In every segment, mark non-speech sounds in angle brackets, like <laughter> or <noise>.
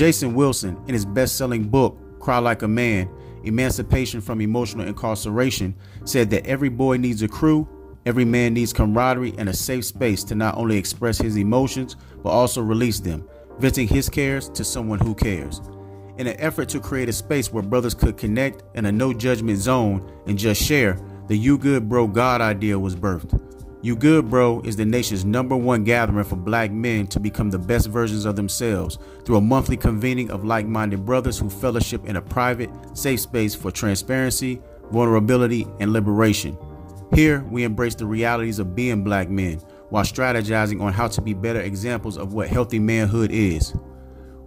Jason Wilson, in his best selling book, Cry Like a Man Emancipation from Emotional Incarceration, said that every boy needs a crew, every man needs camaraderie and a safe space to not only express his emotions, but also release them, venting his cares to someone who cares. In an effort to create a space where brothers could connect in a no judgment zone and just share, the You Good Bro God idea was birthed. You Good Bro is the nation's number one gathering for black men to become the best versions of themselves through a monthly convening of like minded brothers who fellowship in a private, safe space for transparency, vulnerability, and liberation. Here, we embrace the realities of being black men while strategizing on how to be better examples of what healthy manhood is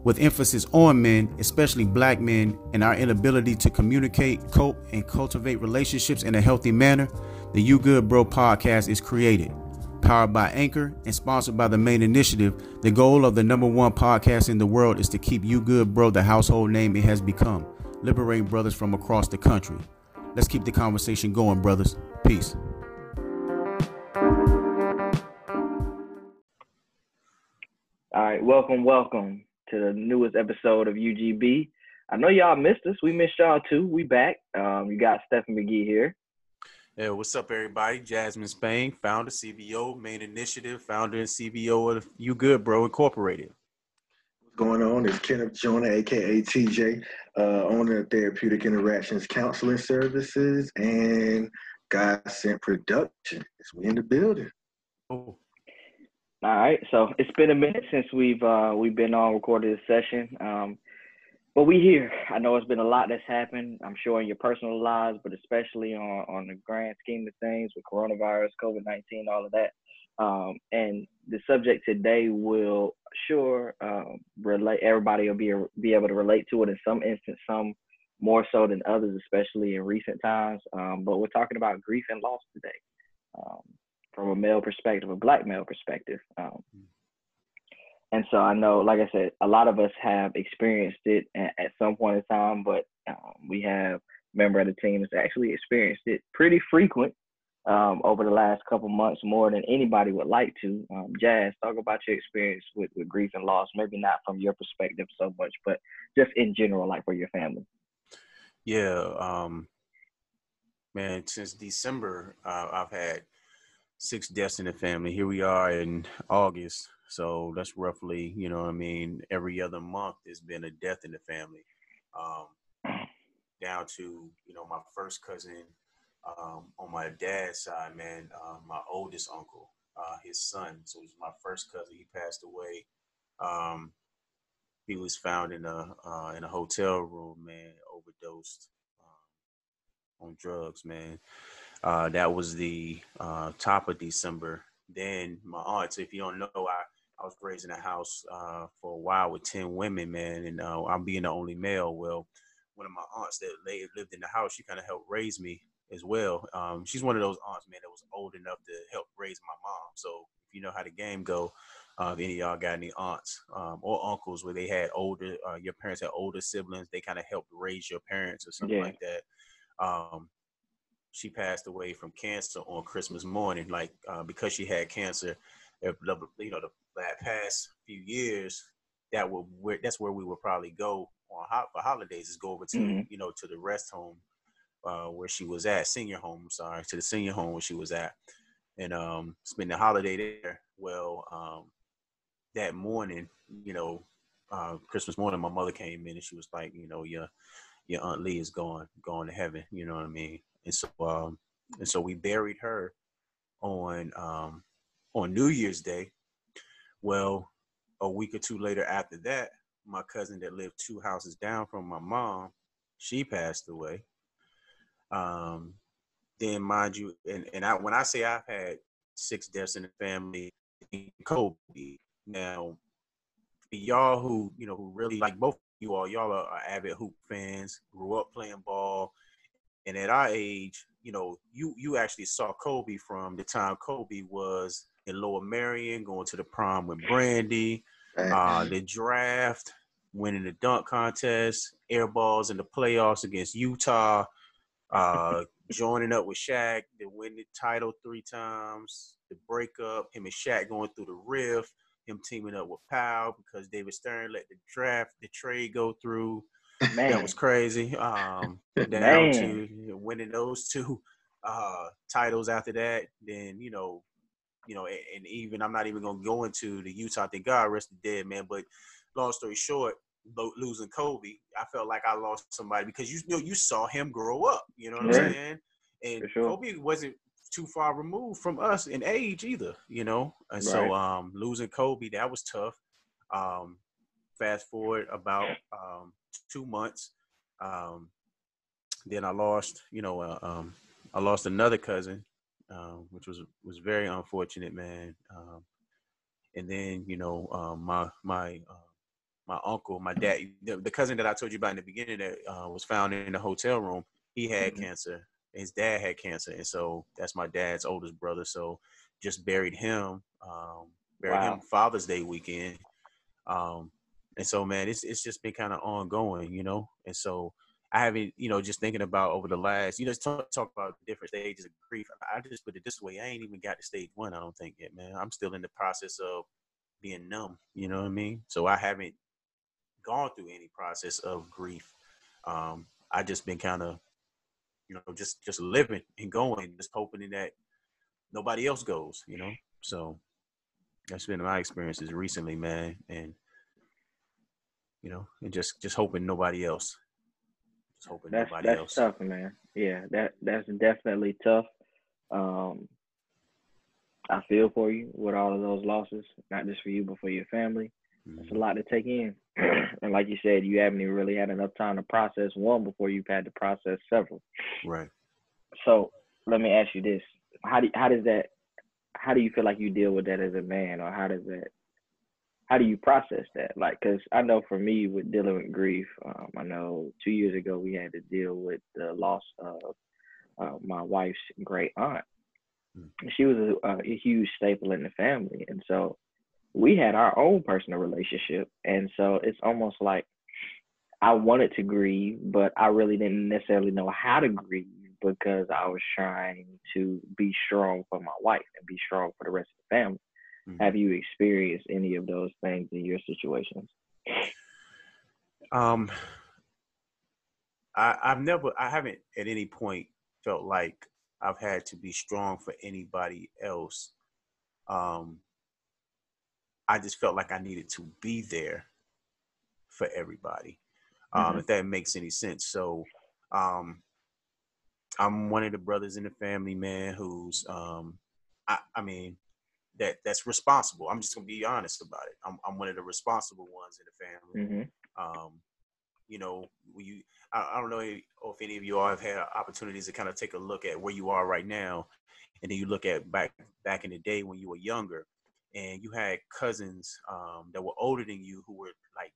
with emphasis on men, especially black men, and our inability to communicate, cope, and cultivate relationships in a healthy manner, the You Good Bro podcast is created. Powered by Anchor and sponsored by the main initiative, the goal of the number one podcast in the world is to keep You Good Bro the household name it has become, liberating brothers from across the country. Let's keep the conversation going, brothers. Peace. All right, welcome, welcome to the newest episode of UGB. I know y'all missed us. We missed y'all too. We back. Um, you got Steffen McGhee here. Yeah, what's up, everybody? Jasmin Spain, founder, CVO, main initiative, founder and CVO of You Good Bro Incorporated. What's going on? It's Kenneth Joyner, aka TJ, uh, owner of Therapeutic Interactions Counseling Services and God Sent Production. we in the building. Oh. All right, so it's been a minute since we've uh, we've been on recorded this session, um, but we here. I know it's been a lot that's happened. I'm sure in your personal lives, but especially on on the grand scheme of things with coronavirus, COVID nineteen, all of that. Um, and the subject today will sure um, relate. Everybody will be be able to relate to it in some instance, some more so than others, especially in recent times. Um, but we're talking about grief and loss today. Um, from a male perspective, a black male perspective. Um, and so I know, like I said, a lot of us have experienced it at, at some point in time, but um, we have member of the team that's actually experienced it pretty frequent um, over the last couple months, more than anybody would like to. Um, Jazz, talk about your experience with, with grief and loss, maybe not from your perspective so much, but just in general, like for your family. Yeah, um, man, since December, uh, I've had six deaths in the family. Here we are in August. So that's roughly, you know I mean, every other month there's been a death in the family. Um, down to, you know, my first cousin um, on my dad's side, man, uh, my oldest uncle, uh, his son. So he's my first cousin. He passed away. Um, he was found in a uh, in a hotel room, man, overdosed um, on drugs, man. Uh, that was the uh, top of December. Then my aunts, if you don't know, I, I was raised in a house uh, for a while with 10 women, man, and uh, I'm being the only male. Well, one of my aunts that lived in the house, she kind of helped raise me as well. Um, she's one of those aunts, man, that was old enough to help raise my mom. So if you know how the game go, uh, if any of y'all got any aunts um, or uncles where they had older, uh, your parents had older siblings, they kind of helped raise your parents or something yeah. like that. Um, she passed away from cancer on Christmas morning. Like uh, because she had cancer, you know, the, past few years, that would where that's where we would probably go on ho- for holidays is go over to mm-hmm. you know to the rest home uh, where she was at, senior home. Sorry, to the senior home where she was at, and um, spend the holiday there. Well, um, that morning, you know, uh, Christmas morning, my mother came in and she was like, you know, your your aunt Lee is going going to heaven. You know what I mean? and so um, and so we buried her on um, on New Year's Day. Well, a week or two later after that, my cousin that lived two houses down from my mom, she passed away. Um, then mind you, and, and I when I say I've had six deaths in the family, Kobe. Now, y'all who you know who really like both of you all, y'all are, are avid hoop fans, grew up playing ball, and at our age, you know, you you actually saw Kobe from the time Kobe was in Lower Merion, going to the prom with Brandy, uh, the draft, winning the dunk contest, air balls in the playoffs against Utah, uh, <laughs> joining up with Shaq, to win the title three times, the breakup, him and Shaq going through the rift, him teaming up with Pau because David Stern let the draft, the trade go through. Man. That was crazy. Um, <laughs> down Man. to winning those two uh, titles after that. Then you know, you know, and, and even I'm not even gonna go into the Utah thing. God rest the dead, man. But long story short, lo- losing Kobe, I felt like I lost somebody because you know you saw him grow up. You know what Right. I'm saying? And sure. Kobe wasn't too far removed from us in age either. You know, and so um, losing Kobe that was tough. Um, fast forward about um, two months, um, then I lost. You know, uh, um, I lost another cousin, um, which was was very unfortunate, man. Um, and then you know, um, my my uh, my uncle, my dad, the, the cousin that I told you about in the beginning that uh, was found in the hotel room, he had Mhm. cancer. His dad had cancer, and so that's my dad's oldest brother. So just buried him. Um, buried Wow. him Father's Day weekend. Um, and so, man, it's it's just been kind of ongoing, you know. And so, I haven't, you know, just thinking about over the last, you know, talk, talk about different stages of grief. I just put it this way: I ain't even got to stage one. I don't think yet, man. I'm still in the process of being numb. You know what I mean? So I haven't gone through any process of grief. Um, I just been kind of, you know, just just living and going, just hoping that nobody else goes. You know, so that's been my experiences recently, man, and you know, and just just hoping nobody else, just hoping That's nobody that's else. tough, man. Yeah, that that's definitely tough. Um, I feel for you with all of those losses, not just for you, but for your family. It's a lot to take in, <clears throat> and like you said, you haven't even really had enough time to process one before you've had to process several. Right. So let me ask you this: How do how does that? How do you feel like you deal with that as a man, or how does that? How do you process that? Like, cause I know for me with dealing with grief, um, I know two years ago we had to deal with the loss of uh, my wife's great aunt. Mm. She was a, a huge staple in the family, and so we had our own personal relationship, and so it's almost like I wanted to grieve, but I really didn't necessarily know how to grieve because I was trying to be strong for my wife and be strong for the rest of the family. Mhm. Have you experienced any of those things in your situations? Um, I, I've never, I haven't at any point felt like I've had to be strong for anybody else. Um, I just felt like I needed to be there for everybody, um, Mhm. if that makes any sense. So, um, I'm one of the brothers in the family, man, who's, um, I, I mean, that that's responsible. I'm just gonna be honest about it. I'm, I'm one of the responsible ones in the family hmm um, you know, you, I, I don't know if, if any of you all have had opportunities to kind of take a look at where you are right now, and then you look at back back in the day when you were younger, and you had cousins um, that were older than you who were like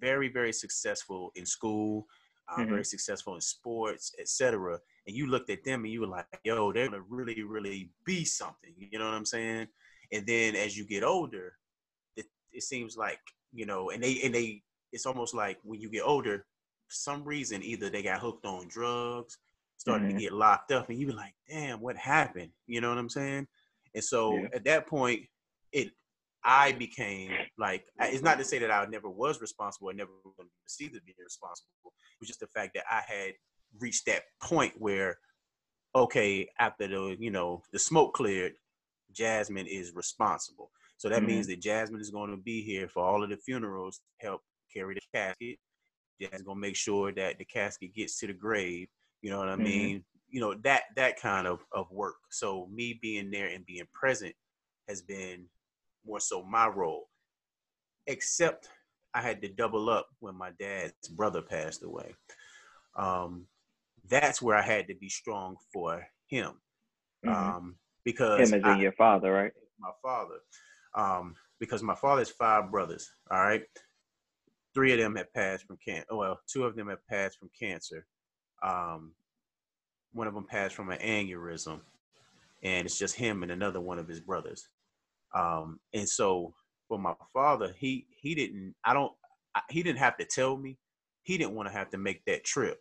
very very successful in school, uh, Mhm. very successful in sports, etc. And you looked at them and you were like, yo, they're gonna really really be something. You know what I'm saying? And then as you get older, it, it seems like you know, and they and they it's almost like when you get older, for some reason either they got hooked on drugs, started Mhm. to get locked up, and you be like, damn, what happened? You know what I'm saying? And so Yeah. at that point, it I became like it's not to say that I never was responsible, I never perceived to be responsible. It was just the fact that I had reached that point where, okay, after the you know the smoke cleared, Jasmin is responsible. So that Mhm. means that Jasmin is going to be here for all of the funerals, to help carry the casket. Jasmin's going to make sure that the casket gets to the grave. You know what I Mhm. mean? You know that that kind of of work. So me being there and being present has been more so my role. Except I had to double up when my dad's brother passed away. Um, that's where I had to be strong for him. Mhm. Um, because Him as in your father, right? my father um, because my father has five brothers. All right, three of them have passed from cancer. Well, two of them have passed from cancer. Um, one of them passed from an aneurysm, and it's just him and another one of his brothers. Um, and so for my father, he he didn't. I don't. I, he didn't have to tell me. He didn't want to have to make that trip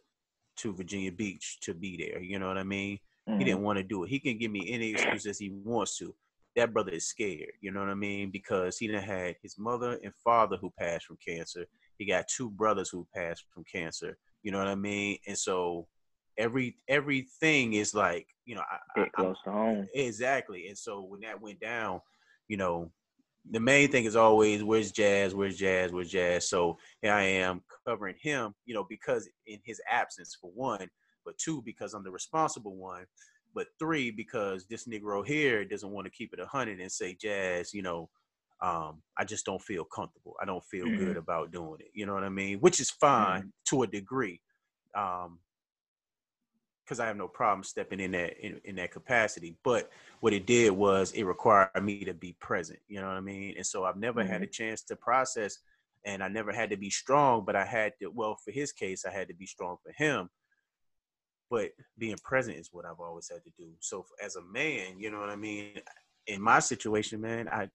to Virginia Beach to be there. You know what I mean? He Mhm. didn't want to do it. He can give me any excuse as he wants to. that brother is scared. You know what I mean? Because he done had his mother and father who passed from cancer. He got two brothers who passed from cancer. You know what I mean? And so every everything is like you know I, close to home exactly. And so when that went down, you know, the main thing is always where's Jazz, where's Jazz, where's Jazz. So here I am covering him, you know, because in his absence for one, but two because I'm the responsible one but three because this Negro here doesn't want to keep it a hundred and say, Jazz, you know, um, I just don't feel comfortable. I don't feel mm-hmm. good about doing it. You know what I mean? Which is fine mm-hmm. to a degree, um, because I have no problem stepping in that in, in that capacity. But what it did was it required me to be present. You know what I mean? And so I've never mm-hmm. had a mm-hmm. chance to process, and I never had to be strong. But I had to. Well, for his case, I had to be strong for him but being present is what I've always had to do. So as a man, you know what I mean. In my situation, man, I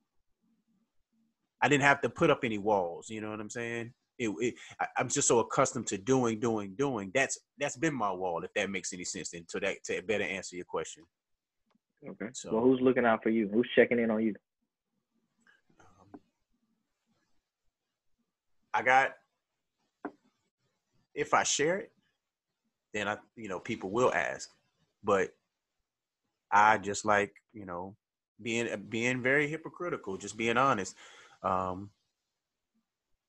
I didn't have to put up any walls. You know what I'm saying? It, it, I, am just so accustomed to doing, doing, doing. That's that's been my wall. If that makes any sense, then to that to better answer your question. Okay. So, well, who's looking out for you? Who's checking in on you? Um, I got. If I share it, then I, you know, people will ask. But I just like, you know, being being very hypocritical, just being honest. Um,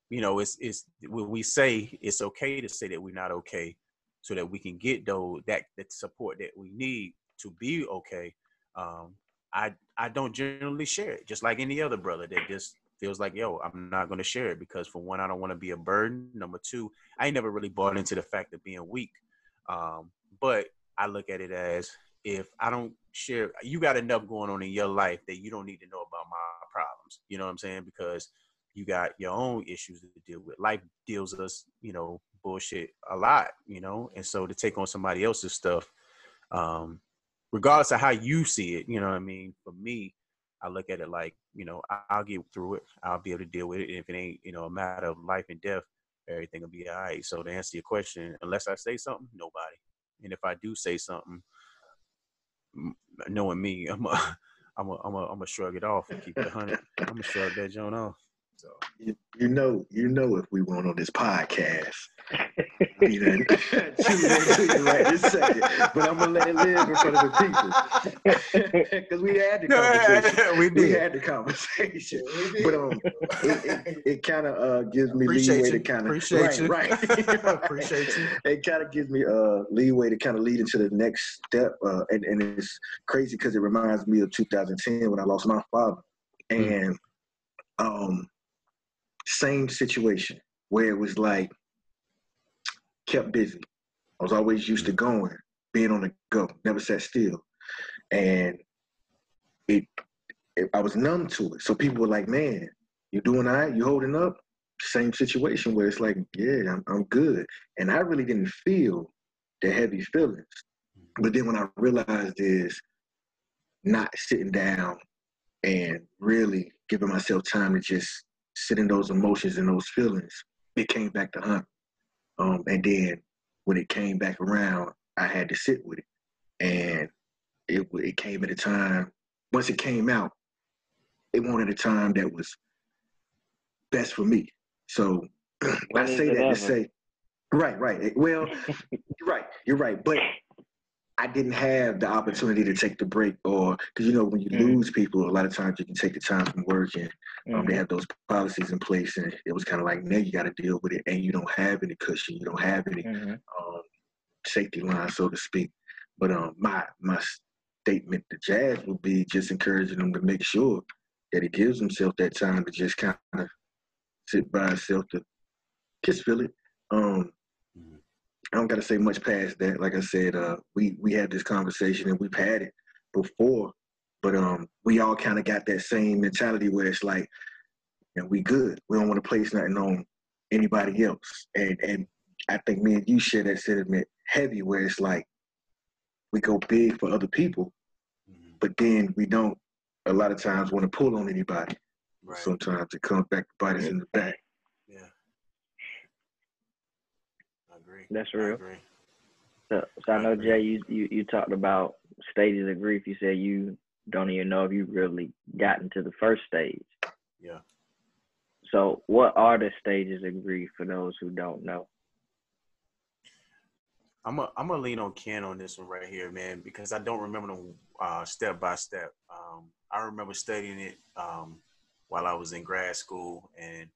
you know, it's it's when we say it's okay to say that we're not okay, so that we can get though that that support that we need to be okay. Um, I I don't generally share it, just like any other brother that just feels like, yo, I'm not to share it because for one, I don't want to be a burden. Number two, I never really bought into the fact of being weak. Um, but I look at it as if I don't share, you got enough going on in your life that you don't need to know about my problems. You know what I'm saying? Because you got your own issues to deal with. Life deals us, you know, bullshit a lot, you know, and so to take on somebody else's stuff, um, regardless of how you see it, you know what I mean? For me, I look at it like, you know, I'll get through it. I'll be able to deal with it. And if it ain't, you know, a matter of life and death, everything will be all right. So to answer your question, unless I say something, nobody. And if I do say something, knowing me, I'm a, <laughs> I'm a, I'm a, I'm a shrug it off and keep it hundred. I'm gonna shrug that joint off. So you, you know, you know, if we went on this podcast, <laughs> <laughs> you know, right this second, but I'm gonna let it live in front of the people <laughs> because we had the conversation. we, did. we had the conversation, but um, it, it, it kind of uh gives me appreciate leeway you. to kind of appreciate you, right? appreciate you. It kind of gives me uh leeway to kind of lead into the next step, uh, and and it's crazy because it reminds me of 2010 when I lost my father, hmm. and um same situation where it was like kept busy. I was always used to mm-hmm. going, being on the go, never sat still, and it, it I was numb to it. So people were like, "Man, you doing all right? You holding up?" Same situation where it's like, "Yeah, I'm, I'm good," and I really didn't feel the heavy feelings. But then when I realized is not sitting down and really giving myself time to just sitting those emotions and those feelings, it came back to hunt. Um, and then when it came back around, I had to sit with it. And it, it came at a time, once it came out, it wanted a time that was best for me. So <clears throat> I say that to say, right, right. Well, <laughs> you're right, you're right. But I didn't have the opportunity to take the break, or because you know when you mm-hmm. lose people, a lot of times you can take the time from work, and um, mm-hmm. they have those policies in place, and it was kind of like now you got to deal with it, and you don't have any cushion, you don't have any mm-hmm. um, safety line, so to speak. But um, my my statement to Jazz would be just encouraging them to make sure that he gives himself that time to just kind of sit by himself to just feel it. Um, I don't got to say much past that. Like I said, uh, we we had this conversation and we've had it before, but um, we all kind of got that same mentality where it's like, and we good. We don't want to place nothing on anybody else. And and I think me and you share that sentiment heavy, where it's like we go big for other people, mm-hmm. but then we don't a lot of times want to pull on anybody. Right. Sometimes it comes back to bite us in the back. That's real. So, so I know Jay, you, you you talked about stages of grief. You said you don't even know if you've really gotten to the first stage. Yeah. So, what are the stages of grief for those who don't know? I'm a, I'm gonna lean on Ken on this one right here, man, because I don't remember them uh, step by step. Um, I remember studying it um, while I was in grad school, and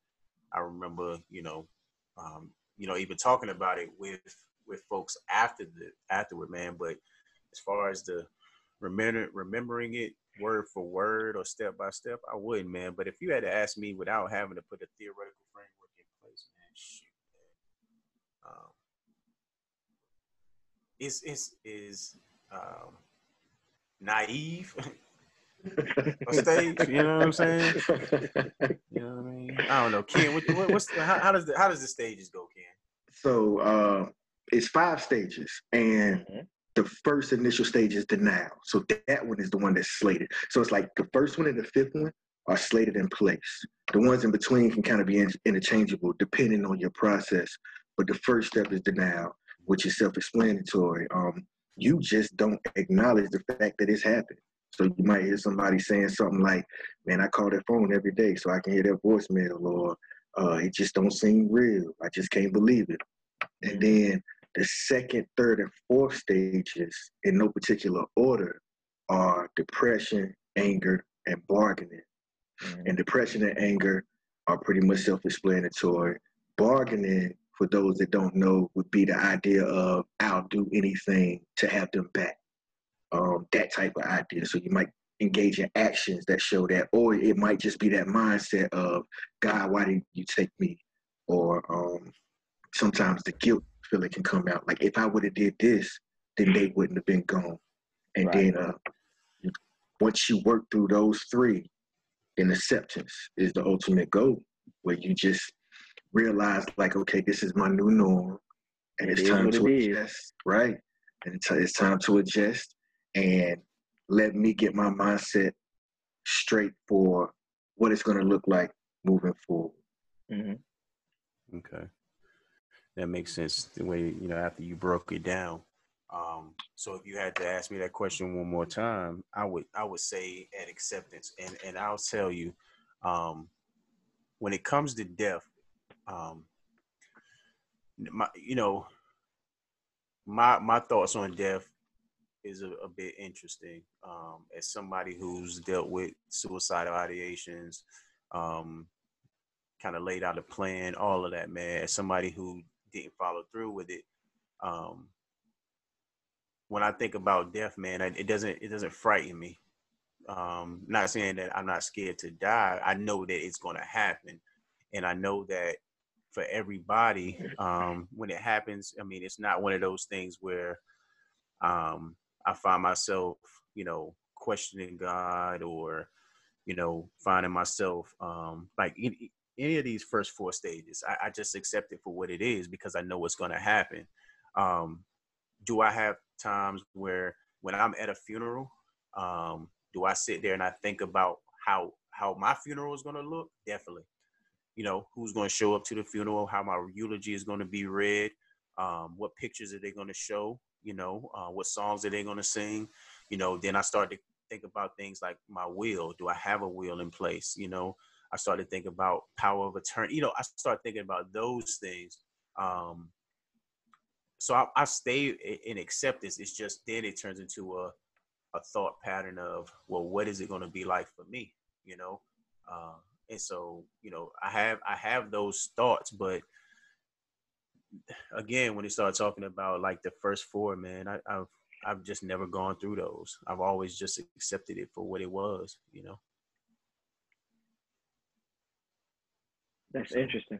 I remember, you know, um, you know, even talking about it with with folks after the afterward, man. But as far as the remember remembering it word for word or step by step, I wouldn't, man. But if you had to ask me without having to put a theoretical framework in place, man, shoot, man. Um, it's it's is um, naive <laughs> stage. You know what I'm saying? <laughs> You know what I mean? I don't know, Ken. What, what, what's the, how, how, does the how does the stages go, Ken? So uh, it's five stages, and Mhm. the first initial stage is denial. So that one is the one that's slated. So it's like the first one and the fifth one are slated in place. The ones in between can kind of be in- interchangeable depending on your process. But the first step is denial, which is self-explanatory. Um, you just don't acknowledge the fact that it's happened. So you might hear somebody saying something like, "Man, I call that phone every day so I can hear their voicemail," or uh, "It just don't seem real. I just can't believe it." And then the second, third, and fourth stages, in no particular order, are depression, anger, and bargaining. Mhm. And depression and anger are pretty much self-explanatory. Bargaining, for those that don't know, would be the idea of I'll do anything to have them back. Um, that type of idea. So you might engage in actions that show that, or it might just be that mindset of God, why didn't you take me? Or um, sometimes the guilt feeling can come out. Like if I would have did this, then they wouldn't have been gone. And Right. then uh, once you work through those three, then acceptance is the ultimate goal, where you just realize like, okay, this is my new norm, and It it's time to it is. adjust, right? And it's, it's time to adjust and let me get my mindset straight for what it's going to look like moving forward. Mhm. Okay. That makes sense. The way, you know, after you broke it down. Um, so if you had to ask me that question one more time, I would I would say at acceptance. And and I'll tell you, um, when it comes to death, um my you know, my my thoughts on death is a, a bit interesting. Um, as somebody who's dealt with suicidal ideations, um, kind of laid out a plan, all of that, man. As somebody who didn't follow through with it, um, when I think about death, man, it doesn't it doesn't frighten me. Um, not saying that I'm not scared to die. I know that it's going to happen, and I know that for everybody, um, when it happens, I mean, it's not one of those things where um, I find myself, you know, questioning God or, you know, finding myself um, like any, any of these first four stages. I, I just accept it for what it is because I know what's going to happen. Um, do I have times where when I'm at a funeral, um, do I sit there and I think about how how my funeral is going to look? Definitely. You know, who's going to show up to the funeral? How my eulogy is going to be read? Um, what pictures are they going to show? You know, uh, what songs are they going to sing? You know, then I start to think about things like my will. Do I have a will in place? You know, I start to think about power of attorney. You know, I start thinking about those things. Um, so I, I stay in acceptance. It's just then it turns into a a thought pattern of well, what is it going to be like for me? You know, uh, and so you know, I have I have those thoughts, but again, when they start talking about like the first four, man, I, I've I've just never gone through those. I've always just accepted it for what it was. You know. That's So- interesting.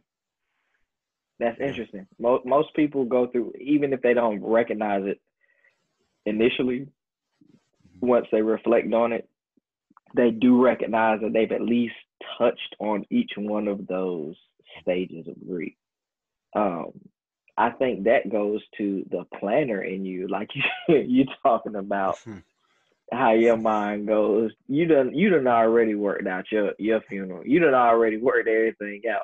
That's interesting. Most most people go through, even if they don't recognize it initially. Once they reflect on it, they do recognize that they've at least touched on each one of those stages of grief. Um, I think that goes to the planner in you, like <laughs> you you talking about hmm. how your mind goes. You done you done already worked out your your funeral. You done already worked everything out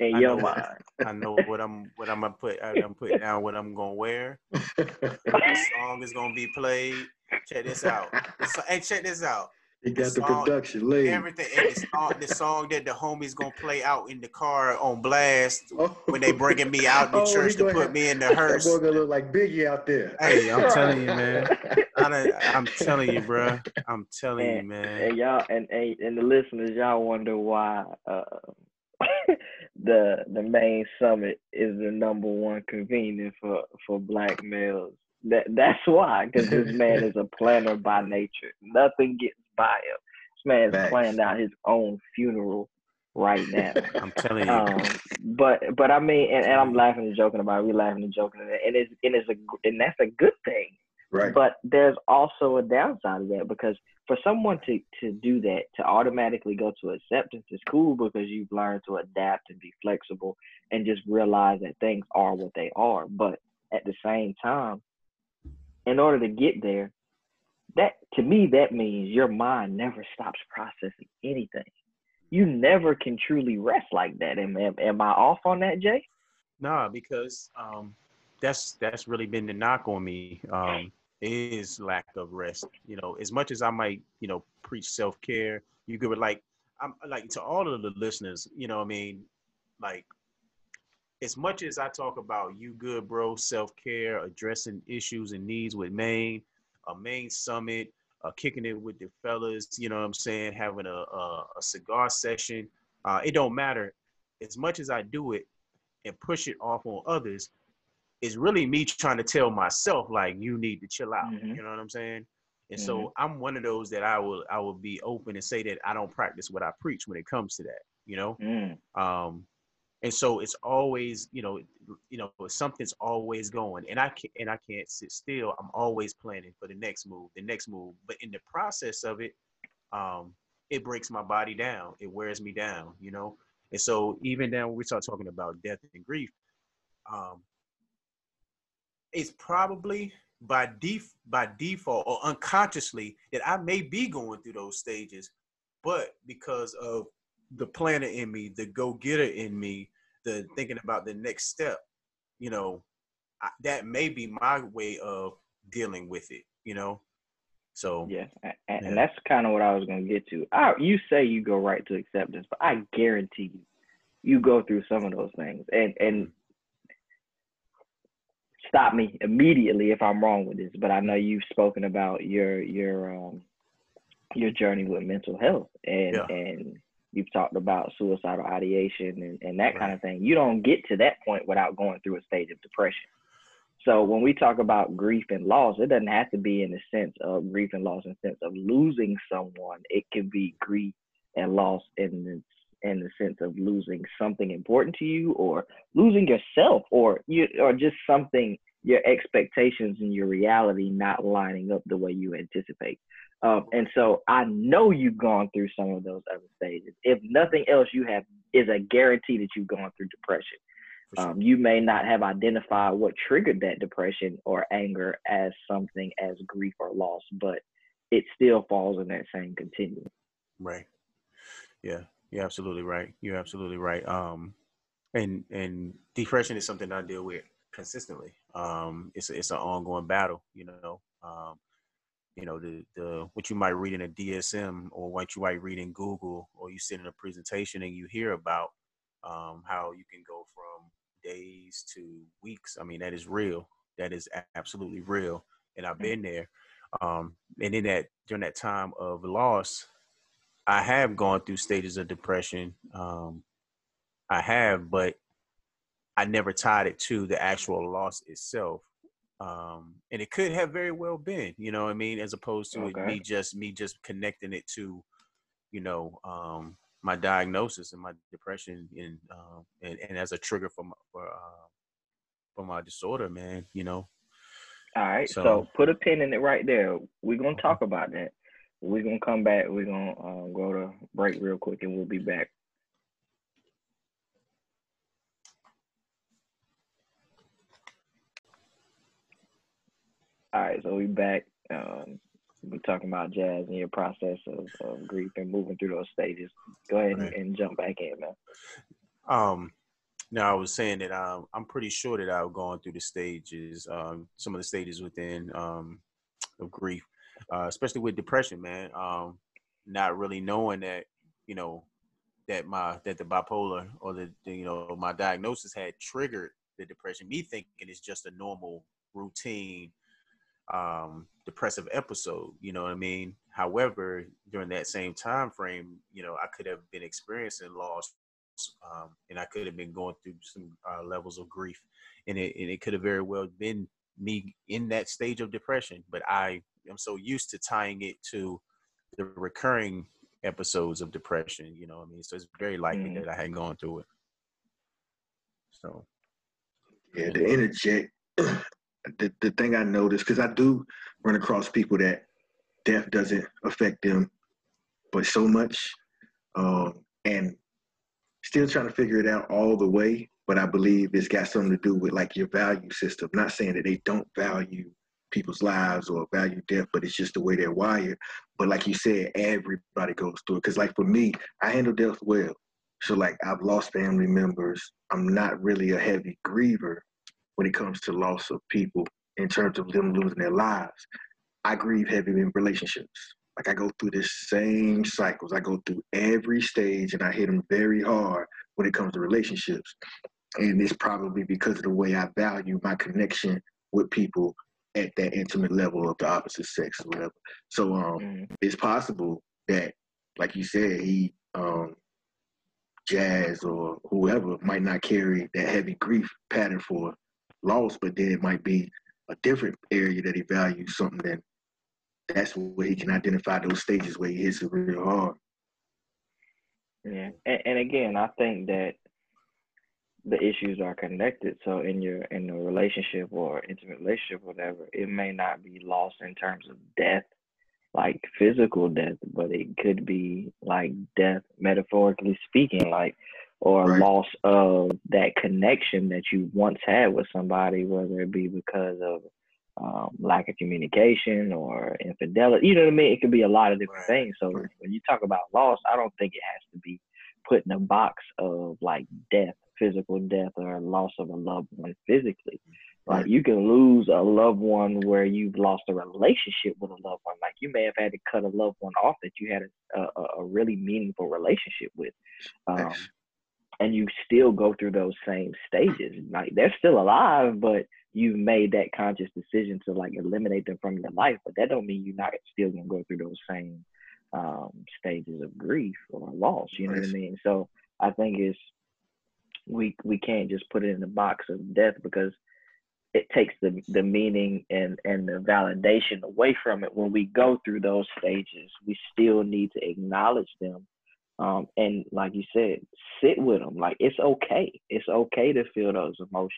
in I your know. mind. I know what I'm what I'm gonna put. I'm putting down what I'm gonna wear. <laughs> What song is gonna be played. Check this out. So, hey, check this out. He got the, the song, production laid. Everything. And the song, the song that the homies gonna play out in the car on blast <laughs> oh. when they bringing me out the oh, church to put have, me in the hearse. <laughs> That boy gonna look like Biggie out there. Hey, I'm telling you, man. I am telling you, bro. I'm telling and, you, man. And y'all, and, and and the listeners, y'all wonder why uh, <laughs> the the main summit is the number one convening for for black males. That that's why, because this man is a planner by nature. Nothing gets him. This man's Facts. planning out his own funeral right now. <laughs> I'm telling you. Um, but but I mean, and, and I'm laughing and joking about it. We laughing and joking, and it's and it's a and that's a good thing. Right. But there's also a downside of that because for someone to to do that to automatically go to acceptance is cool because you've learned to adapt and be flexible and just realize that things are what they are. But at the same time, in order to get there, that to me that means your mind never stops processing anything. You never can truly rest like that. Am, am, am I off on that, Jay? Nah, because um, that's that's really been the knock on me. Um, is lack of rest. You know, as much as I might, you know, preach self care, you could like, I'm like to all of the listeners. You know, I mean, like, as much as I talk about you good, bro, self care, addressing issues and needs with MAIN, a main summit, uh, kicking it with the fellas. You know, what I'm saying, having a a, a cigar session. Uh, it don't matter. As much as I do it and push it off on others, it's really me trying to tell myself like you need to chill out. Mm-hmm. You know what I'm saying? And mm-hmm. so I'm one of those that I will I will be open and say that I don't practice what I preach when it comes to that. You know, mm. um, and so it's always you know you know something's always going, and I can't and I can't sit still. I'm always planning for the next move, the next move. But in the process of it, um, it breaks my body down. It wears me down. You know, and so even then when we start talking about death and grief, um, it's probably by def by default or unconsciously that I may be going through those stages, but because of the planner in me, the go getter in me, the thinking about the next step, you know, I, that may be my way of dealing with it, you know. So yeah, and, yeah. and that's kind of what I was gonna get to. I, you say you go right to acceptance, but I guarantee you, you go through some of those things, and and stop me immediately if I'm wrong with this, but I know you've spoken about your your um your journey with mental health and yeah. and you've talked about suicidal ideation and, and that right. kind of thing. You don't get to that point without going through a stage of depression. So when we talk about grief and loss, it doesn't have to be in the sense of grief and loss in the sense of losing someone. It can be grief and loss in the in the sense of losing something important to you or losing yourself or you or just something your expectations and your reality not lining up the way you anticipate. Um, and so I know you've gone through some of those other stages. If nothing else, you have is a guarantee that you've gone through depression. Sure. Um, you may not have identified what triggered that depression or anger as something as grief or loss, but it still falls in that same continuum. Right. Yeah. You're absolutely right. You're absolutely right. Um, and and depression is something I deal with consistently. Um, it's a, it's an ongoing battle. You know. Um, you know the the what you might read in a DSM or what you might read in Google or you sit in a presentation and you hear about um, how you can go from days to weeks. I mean that is real. That is absolutely real, and I've mm. been there. Um, and in that during that time of loss, I have gone through stages of depression. Um, I have, but I never tied it to the actual loss itself. Um, and it could have very well been, you know what I mean, as opposed to okay. me just me just connecting it to, you know, um, my diagnosis and my depression and uh, and, and as a trigger for my, for uh, for my disorder, man, you know. All right, so, so put a pin in it right there. We're gonna talk about that. We're gonna come back. We're gonna um, go to break real quick, and we'll be back. All right, so we back. Um, we're talking about jazz and your process of, of grief and moving through those stages. Go ahead right. and, and, jump back in, man. Um, now I was saying that um, I'm pretty sure that I've gone through the stages, um, some of the stages within um, of grief uh, especially with depression, man. Um, not really knowing that you know that my that the bipolar or the, the you know my diagnosis had triggered the depression. Me thinking it's just a normal routine um depressive episode you know what i mean? However during that same time frame you know i could have been experiencing loss um, and i could have been going through some uh, levels of grief. And it, and it could have very well been me in that stage of depression but i am so used to tying it to the recurring episodes of depression you know what i mean? So it's very likely mm. that i had gone through it. So. Yeah the interject <clears throat> the, the thing I noticed, because I do run across people that death doesn't affect them, but so much, um, and still trying to figure it out all the way. But I believe it's got something to do with like your value system. Not saying that they don't value people's lives or value death, but it's just the way they're wired. But like you said, everybody goes through it. Because like for me, I handle death well. So like I've lost family members. I'm not really a heavy griever, when it comes to loss of people in terms of them losing their lives. I grieve heavy in relationships. Like I go through the same cycles. I go through every stage and I hit them very hard when it comes to relationships. And it's probably because of the way I value my connection with people at that intimate level of the opposite sex or whatever. So um, mm. it's possible that, like you said, he um, Jazz or whoever might not carry that heavy grief pattern for lost, but then it might be a different area that he values something that that's where he can identify those stages where he hits it real hard. Yeah, and, and again, I think that the issues are connected. So in your in a relationship or intimate relationship, whatever, it may not be lost in terms of death, like physical death, but it could be like death, metaphorically speaking, like or right. loss of that connection that you once had with somebody, whether it be because of um, lack of communication or infidelity. You know what I mean? It could be a lot of different right. things. So right. when you talk about loss, I don't think it has to be put in a box of like death, physical death, or loss of a loved one physically. Like you can lose a loved one where you've lost a relationship with a loved one. Like you may have had to cut a loved one off that you had a, a, a really meaningful relationship with. Um, and you still go through those same stages. Like they're still alive, but you made that conscious decision to like eliminate them from your life. But that don't mean you're not still gonna go through those same um, stages of grief or loss. You know what I mean? So I think it's we we can't just put it in the box of death because it takes the the meaning and and the validation away from it when we go through those stages we still need to acknowledge them um, and like you said, sit with them. Like it's okay. It's okay to feel those emotions.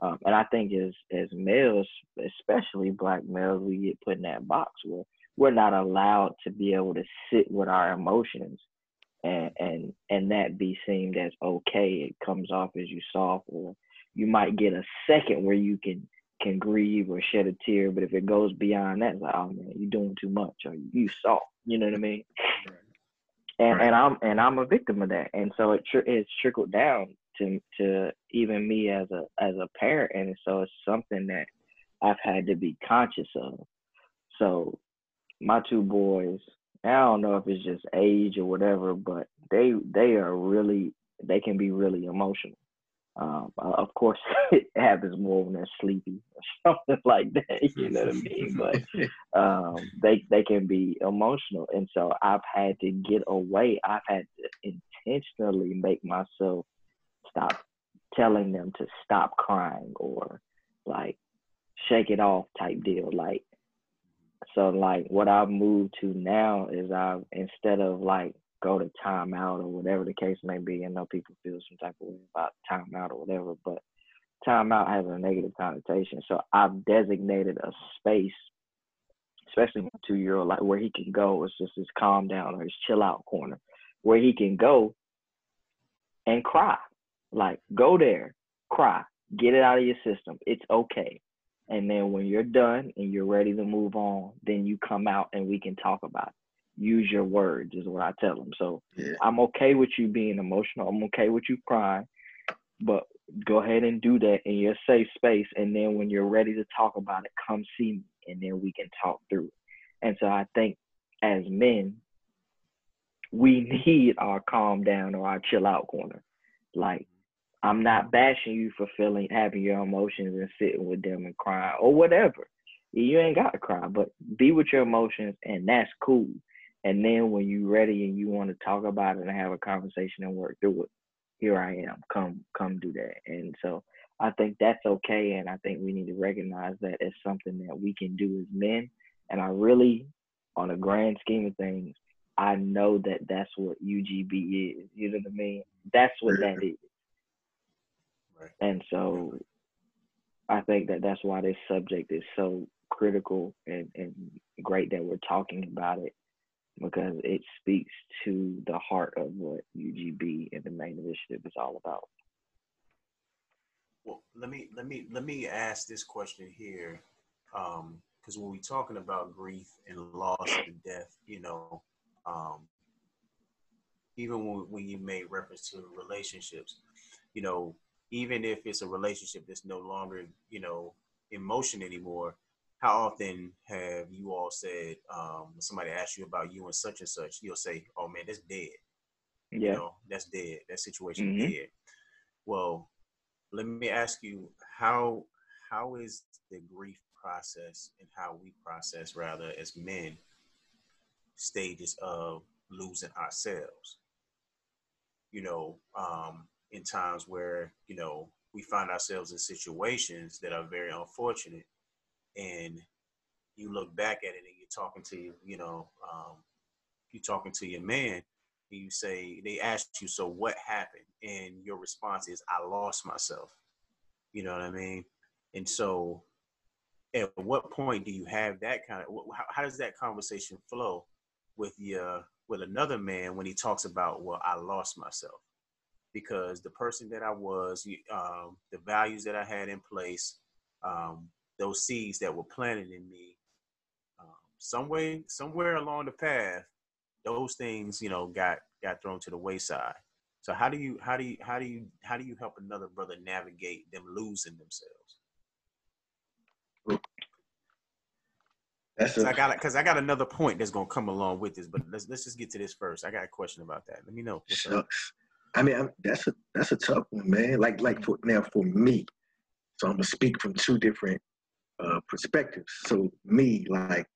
Um, and I think as as males, especially black males, we get put in that box where we're not allowed to be able to sit with our emotions and and and that be seen as okay. It comes off as you soft, or you might get a second where you can can grieve or shed a tear. But if it goes beyond that, like, oh man, you're doing too much, or you soft. You know what I mean? Right and right. and I'm and I'm a victim of that, and so it tr- it's trickled down to to even me as a as a parent, and so it's something that I've had to be conscious of. So my two boys, I don't know if it's just age or whatever, but they they are really they can be really emotional. Um, uh, of course, <laughs> it happens more when they're sleepy or <laughs> something like that. You know what I mean? But <laughs> um, they they can be emotional, and so I've had to get away. I've had to intentionally make myself stop telling them to stop crying or like shake it off type deal. Like so, like what I've moved to now is I've instead of like go to timeout or whatever the case may be. I know people feel some type of way about timeout or whatever, but timeout has a negative connotation. So I've designated a space, especially my two year old, like where he can go. It's just his calm down or his chill out corner where he can go and cry. Like go there, cry, get it out of your system. It's okay. And then when you're done and you're ready to move on, then you come out and we can talk about it use your words is what I tell them. So yeah. I'm okay with you being emotional. I'm okay with you crying, but go ahead and do that in your safe space. And then when you're ready to talk about it, come see me, and then we can talk through it. And so I think as men, we <laughs> need our calm down or our chill out corner. Like I'm not bashing you for feeling having your emotions and sitting with them and crying or whatever. You ain't got to cry, but be with your emotions and that's cool. And then when you're ready and you want to talk about it and have a conversation and work through it, here I am. Come, come do that. And so I think that's okay. And I think we need to recognize that as something that we can do as men. And I really, on a grand scheme of things, I know that that's what UGB is. You know what I mean? That's what that is. Right. And so I think that that's why this subject is so critical and, and great that we're talking about it because it speaks to the heart of what UGB and the MAIN initiative is all about. Well, let me let me let me ask this question here, because um, when we're talking about grief and loss and death, you know, um, even when, when you made reference to relationships, you know, even if it's a relationship that's no longer, you know, in motion anymore, how often have you all said um, when somebody asks you about you and such and such, you'll say, "Oh man, that's dead." Yeah, you know, that's dead. That situation mm-hmm. dead. Well, let me ask you how how is the grief process and how we process rather as men stages of losing ourselves. You know, um, in times where you know we find ourselves in situations that are very unfortunate and you look back at it and you're talking to you know um, you're talking to your man and you say they ask you so what happened? And your response is i lost myself. You know what i mean? And so at what point do you have that kind of how, how does that conversation flow with your with another man when he talks about well i lost myself because the person that i was um, the values that i had in place um, those seeds that were planted in me um, some way somewhere along the path those things you know got got thrown to the wayside so how do you how do you how do you how do you help another brother navigate them losing themselves that's a, I got because I got another point that's gonna come along with this, but let's let's just get to this first. I got a question about that. Let me know. Shucks. I mean, I'm, that's a that's a tough one, man. Like like for now for me, so I'm gonna speak from two different uh, perspectives. So me, like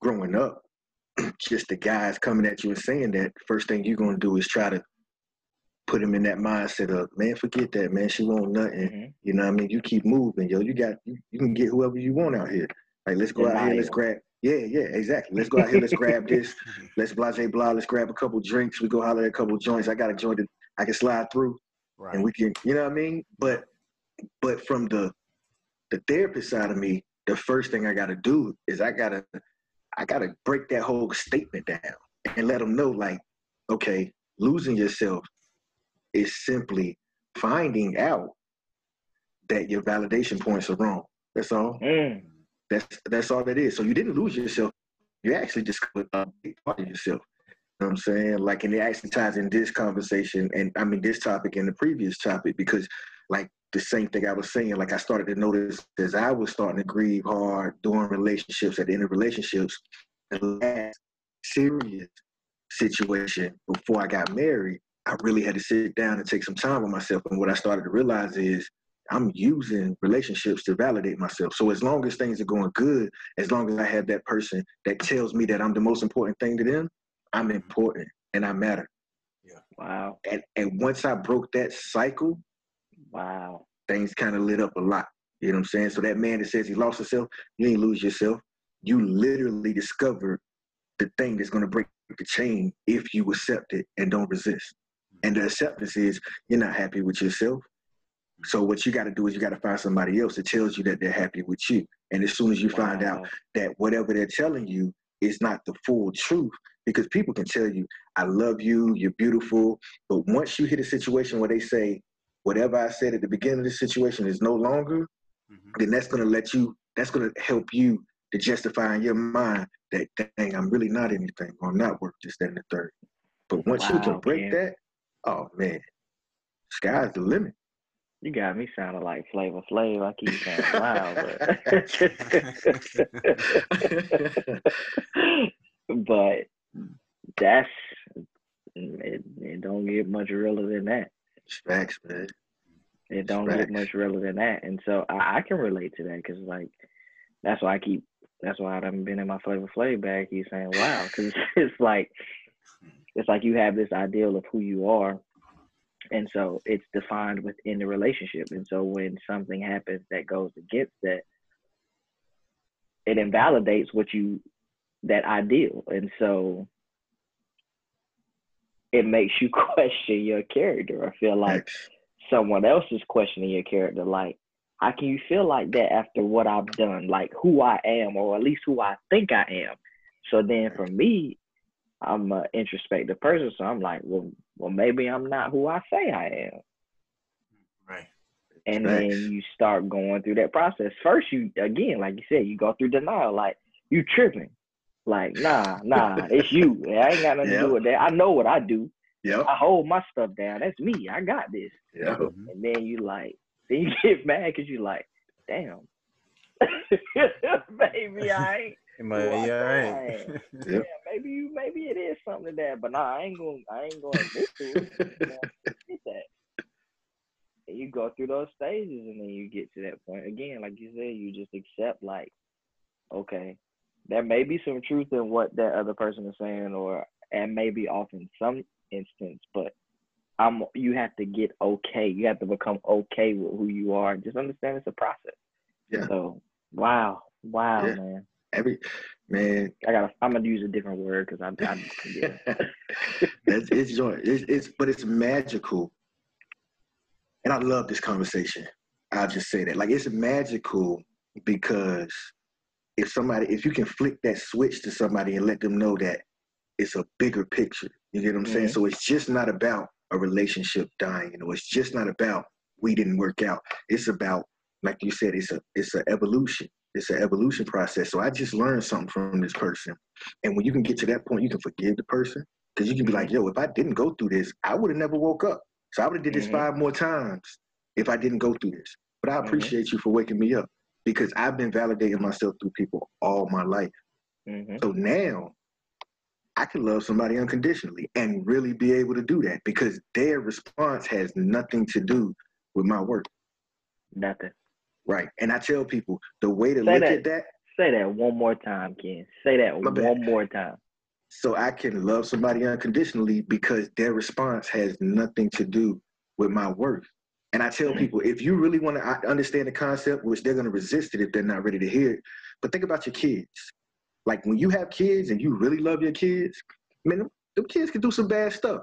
growing up, <clears throat> just the guys coming at you and saying that first thing you're gonna do is try to put him in that mindset of man, forget that man. She won't nothing. Mm-hmm. You know what I mean? You keep moving, yo. You got you, you can get whoever you want out here. Like let's go out here, let's grab. Yeah, yeah, exactly. Let's go out here, let's grab this. <laughs> Let's blase blah. Let's grab a couple drinks. We go holler at a couple joints. I got a joint that I can slide through, right. and we can, you know what I mean? But but from the the therapist side of me, the first thing I got to do is I gotta I gotta break that whole statement down and let them know like, okay, losing yourself is simply finding out that your validation points are wrong. That's all. Mm. That's that's all that is. So you didn't lose yourself. You actually discovered a big part of yourself. You know what I'm saying? Like, and it actually ties in this conversation and I mean this topic and the previous topic because, like, the same thing I was saying. Like, I started to notice as I was starting to grieve hard during relationships, at the end of relationships, the last serious situation before I got married, I really had to sit down and take some time with myself. And what I started to realize is I'm using relationships to validate myself. So as long as things are going good, as long as I have that person that tells me that I'm the most important thing to them, I'm important and I matter. Yeah. Wow. And and once I broke that cycle, wow, things kind of lit up a lot. You know what I'm saying? So that man that says he lost himself, you ain't lose yourself. You literally discovered the thing that's gonna break the chain if you accept it and don't resist. And the acceptance is you're not happy with yourself. So what you got to do is you got to find somebody else that tells you that they're happy with you. And as soon as you wow. find out that whatever they're telling you is not the full truth, because people can tell you, I love you, you're beautiful. But once you hit a situation where they say, whatever I said at the beginning of the situation is no longer, mm-hmm. then that's going to let you, that's going to help you to justify in your mind that, dang, I'm really not anything, or I'm not worth this, that, and the third. But once wow, you can break man. that, oh man, sky's the limit. You got me sounding like Flavor Flav. I keep saying <laughs> wow, but <laughs> but that's don't get much realer than that. Facts, man. It don't Facts. get much realer than that, and so I, I can relate to that because like that's why I keep. That's why I haven't been in my Flavor Flav bag. He's saying, "Wow," because <laughs> it's like it's like you have this ideal of who you are, and so it's defined within the relationship. And so when something happens that goes against that, it invalidates what you that ideal, and so it makes you <laughs> question your character. I feel like Facts. someone else is questioning your character. Like, how can you feel like that after what I've done? Like who I am, or at least who I think I am. So then for me, I'm an introspective person. So I'm like, well, well, maybe I'm not who I say I am. Right. And Facts. then you start going through that process. First, you again, like you said, you go through denial. Like you tripping. Like nah, nah, it's you. I ain't got nothing to do with that. I know what I do. Yep. I hold my stuff down. That's me. I got this. Yep. Mhm. And then you like, then you <laughs> get mad because you like, damn, <laughs> maybe I ain't. It might- Who I yeah, right. <laughs> Yeah, maybe you, maybe it is something to that, but nah, I ain't gonna, I ain't going to admit to it. You that. And you go through those stages, and then you get to that point again. Like you said, you just accept, like, okay, there may be some truth in what that other person is saying, or and maybe off in some instance, but I'm. You have to get okay. You have to become okay with who you are. Just understand it's a process. Yeah. So wow, wow, Yeah. man. Every man, I got. I'm gonna use a different word because I. I yeah. It's joy. It's, it's but it's magical. And I love this conversation. I'll just say that. Like it's magical because if somebody if you can flick that switch to somebody and let them know that it's a bigger picture. You get what I'm saying? Mhm. So it's just not about a relationship dying, you know, it's just not about we didn't work out. It's about, like you said, it's a it's an evolution. It's an evolution process. So I just learned something from this person. And when you can get to that point, you can forgive the person. Because you can be like, yo, if I didn't go through this, I would have never woke up. So I would have did this Mhm. five more times if I didn't go through this. But I Mhm. appreciate you for waking me up because I've been validating myself through people all my life. hmm So now I can love somebody unconditionally and really be able to do that because their response has nothing to do with my work. Nothing. Right. And I tell people the way to Say look that. at that, Say that one more time, Ken. Say that My bad. one more time. so I can love somebody unconditionally because their response has nothing to do with my work. And I tell Mhm. people, if you really want to understand the concept, which they're going to resist it if they're not ready to hear it, but think about your kids. Like when you have kids and you really love your kids, man, them, them kids can do some bad stuff.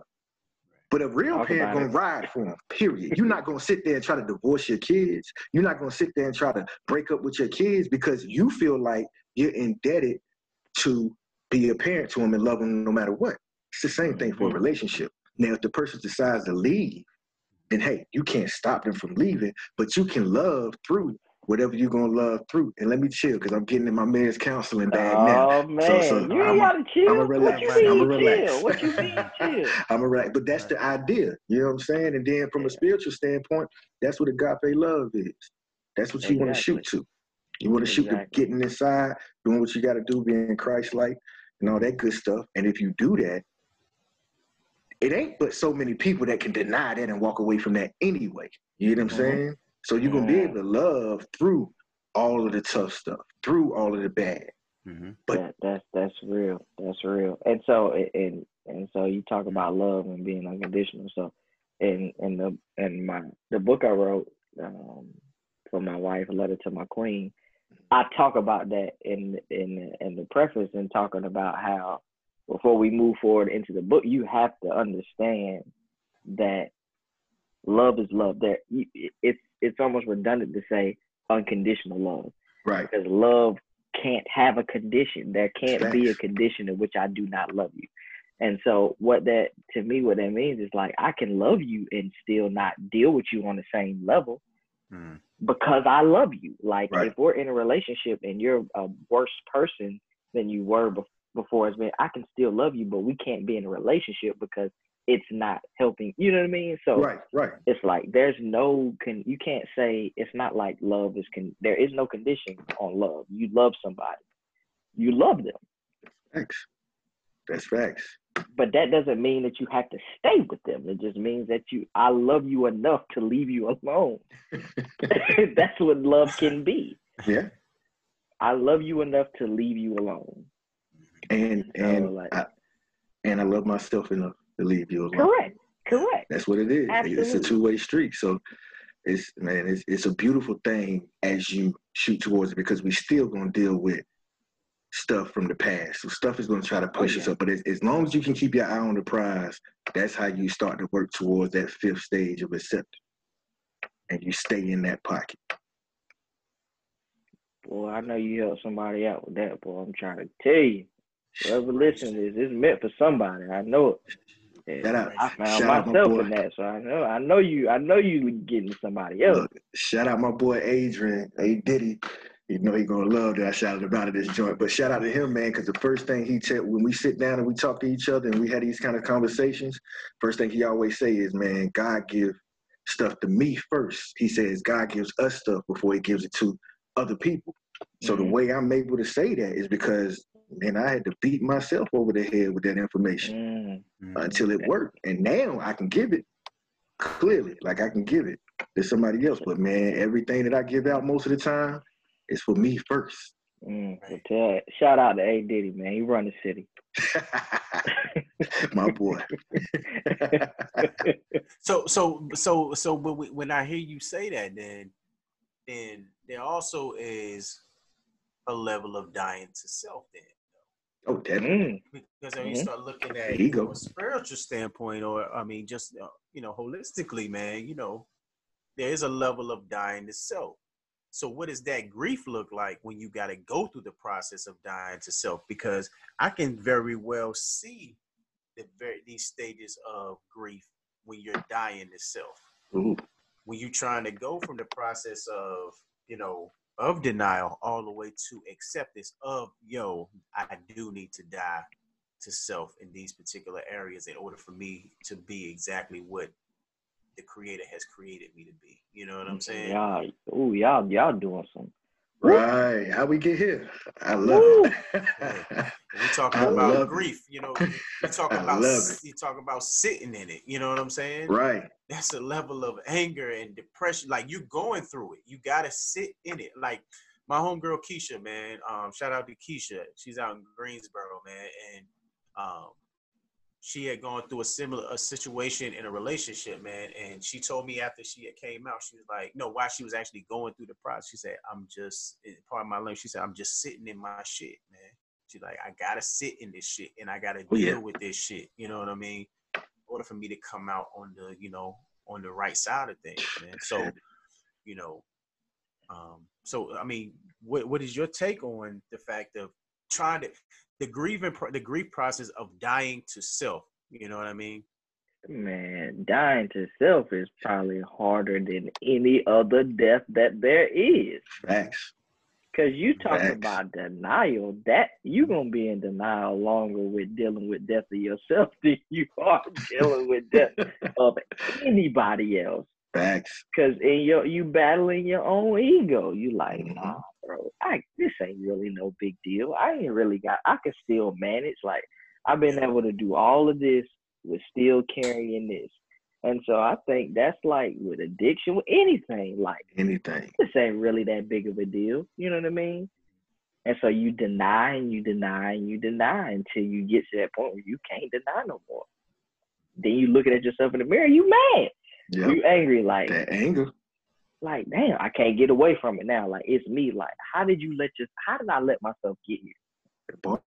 But a real Talk parent gonna it. ride for them. Period. You're not gonna sit there and try to divorce your kids. You're not gonna sit there and try to break up with your kids because you feel like you're indebted to be a parent to them and love them no matter what. It's the same thing for a Mhm. relationship. Now, if the person decides to leave, then hey, you can't stop them from leaving, but you can love through whatever you're gonna love through. And let me chill because I'm getting in my marriage counseling bag now. Oh man, So- so you I'm gotta chill. I'm a what relax. you I'm a mean relax. chill? What you mean chill? I'm a right, but that's the idea. You know what I'm saying? And then from a spiritual standpoint, that's what agape love is. That's what you want to shoot to. You want to shoot to getting inside, doing what you got to do, being Christ-like, and all that good stuff. And if you do that, it ain't but so many people that can deny that and walk away from that anyway. You know what I'm Mhm. saying? So you're gonna be able to love through all of the tough stuff, through all of the bad. hmm But- that, that's that's real. That's real. And so and and so you talk about love and being unconditional. So in in the in my the book I wrote um, for my wife, a letter to my queen, I talk about that in in in the preface and talking about how before we move forward into the book, you have to understand that love is love. There, it's it's almost redundant to say unconditional love Right. because love can't have a condition. There can't be a condition in which I do not love you. And so what that to me what that means is like I can love you and still not deal with you on the same level mm because I love you. Like Right. if we're in a relationship and you're a worse person than you were bef- before it's been, I can still love you, but we can't be in a relationship because it's not helping. You know what I mean? So Right. Right. it's like there's no can you can't say it's not like love is can there is no condition on love. You love somebody. You love them. Facts. That's facts. but that doesn't mean that you have to stay with them. It just means that you I love you enough to leave you alone. <laughs> <laughs> That's what love can be. Yeah. I love you enough to leave you alone. And <laughs> and like- I, and I love myself enough to leave you alone. Correct. Correct. That's what it is. Absolutely. It's a two way street. So it's man, it's it's a beautiful thing as you shoot towards it because we still gonna deal with stuff from the past. So stuff is gonna try to oh, push Oh, us up. But as, as long as you can keep your eye on the prize, that's how you start to work towards that fifth stage of acceptance. And you stay in that pocket. Boy, I know you helped somebody out with that, boy. I'm trying to tell you. Whoever is it's meant for somebody. I know it. Out, I found shout out my myself in that, so I know I know you I know you getting somebody else. Look, shout out my boy Adrian, A Diddy. You know he gonna love that I shouted about it this joint. But shout out to him, man, because the first thing he tell when we sit down and we talk to each other and we had these kind of conversations, first thing he always say is, man, God give stuff to me first. He says God gives us stuff before he gives it to other people. So the Mhm. way I'm able to say that is because man, I had to beat myself over the head with that information Mm. Mhm. until it worked. And now I can give it clearly, like I can give it to somebody else. But man, everything that I give out most of the time is for me first. Mm. Tell, shout out to A Diddy, man. He run the city. <laughs> My boy. <laughs> So so so so when we, when I hear you say that, then then there also is a level of dying to self. Then oh, definitely. because when you Mhm. start looking at it from a spiritual standpoint, or I mean, just uh, you know, holistically, man, you know, there is a level of dying to self. So, what does that grief look like when you got to go through the process of dying to self? Because I can very well see the very these stages of grief when you're dying to self Ooh, when you're trying to go from the process of you know of denial all the way to acceptance of yo i do need to die to self in these particular areas in order for me to be exactly what the creator has created me to be you know what i'm saying Y'all, ooh, y'all, y'all doing some. Right. How we get here? I love Woo. it. we're <laughs> talking I about love it. grief you know you <laughs> talk I about love it. you talk about sitting in it you know what i'm saying right. that's a level of anger and depression. Like you're going through it. You gotta sit in it. Like my homegirl Keisha, man. Um, shout out to Keisha. She's out in Greensboro, man, and um, she had gone through a similar a situation in a relationship, man. And she told me after she had came out, she was like, no, while she was actually going through the process, she said, I'm just part of my life. She said, I'm just sitting in my shit, man. She's like, I gotta sit in this shit and I gotta Oh, deal yeah. with this shit. You know what I mean? In order for me to come out on the, you know, on the right side of things, man. So, you know, um, so I mean, what what is your take on the fact of trying to the grieving the grief process of dying to self? You know what I mean? Man, dying to self is probably harder than any other death that there is. Facts. Cause you talk Facts. about denial, that you gonna be in denial longer with dealing with death of yourself <laughs> than you are dealing with death <laughs> of anybody else. Facts. Cause in your you battling your own ego. You like, Mhm. nah, bro, I this ain't really no big deal. I ain't really got I can still manage. Like I've been able to do all of this with still carrying this. And so I think that's like with addiction, with anything, like Anything. this ain't really that big of a deal. You know what I mean? And so you deny and you deny and you deny until you get to that point where you can't deny no more. Then you looking at yourself in the mirror, you mad. Yeah. You angry, like That anger. Like damn, I can't get away from it now. Like it's me. Like, how did you let your how did I let myself get here?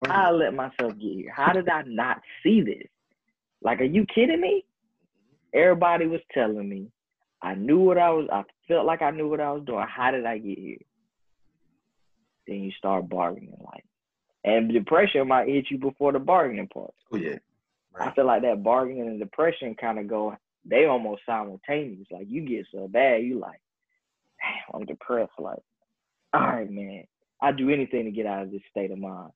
How I let myself get here? How did I not see this? Like, are you kidding me? Everybody was telling me. I knew what I was I felt like I knew what I was doing. How did I get here? Then you start bargaining like and depression might hit you before the bargaining part. Oh yeah. I feel like that bargaining and depression kind of go, they almost simultaneous. Like you get so bad, you like, damn, I'm depressed. Like, all right, man, I'd do anything to get out of this state of mind.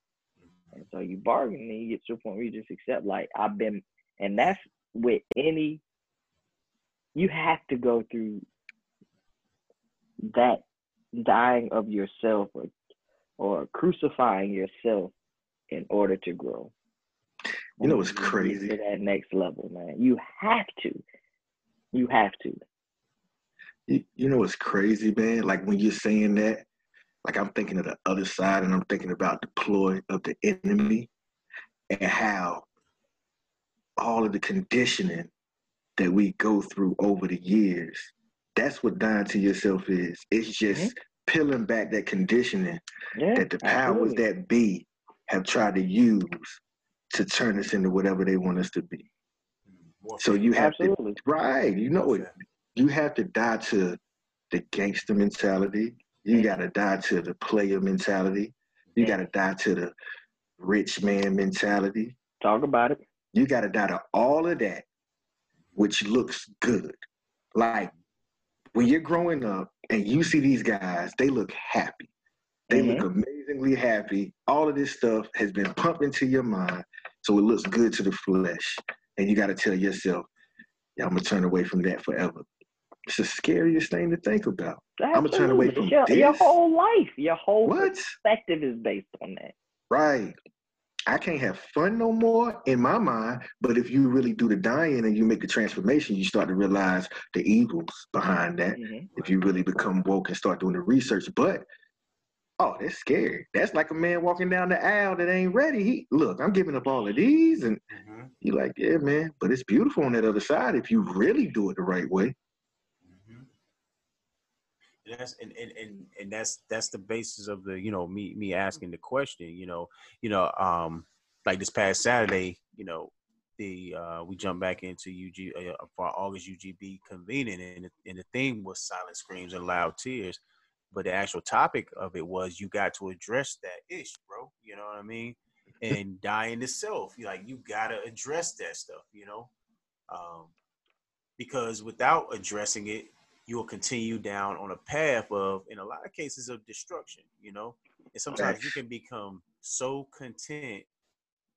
And so you bargain and you get to a point where you just accept, like, I've been, and that's with any, you have to go through that dying of yourself or, or crucifying yourself in order to grow. You know what's crazy? To that next level, man. You have to. You have to. You, you know what's crazy, man? Like when you're saying that, like I'm thinking of the other side and I'm thinking about the ploy of the enemy and how all of the conditioning that we go through over the years, that's what dying to yourself is. It's just mm-hmm. peeling back that conditioning yeah, that the powers absolutely. that be have tried to use to turn us into whatever they want us to be. So you have absolutely. to right, you know it. You have to die to the gangster mentality. You got to die to the player mentality. You got to die to the rich man mentality. Talk about it. You got to die to all of that, which looks good. Like when you're growing up and you see these guys, they look happy. They mm-hmm. look amazingly happy. All of this stuff has been pumped into your mind, so it looks good to the flesh. And you got to tell yourself, yeah, I'm going to turn away from that forever. It's the scariest thing to think about. Absolutely. I'm going to turn away from your, this. Your whole life, your whole what? perspective is based on that. Right. I can't have fun no more in my mind. But if you really do the dying and you make the transformation, you start to realize the evils behind that. Mm-hmm. If you really become woke and start doing the research. But oh, that's scary. That's like a man walking down the aisle that ain't ready. He look, I'm giving up all of these, and mm-hmm. you like, yeah, man. But it's beautiful on that other side if you really do it the right way. And that's and, and, and, and that's that's the basis of the you know me me asking the question you know you know um like this past Saturday you know the uh we jumped back into UG uh, for August UGB convening and and the theme was silent screams and loud tears. But the actual topic of it was you got to address that ish bro you know what I mean? And dying to self you like you gotta address that stuff you know? Um because without addressing it you will continue down on a path of, in a lot of cases, of destruction, you know? And sometimes you can become so content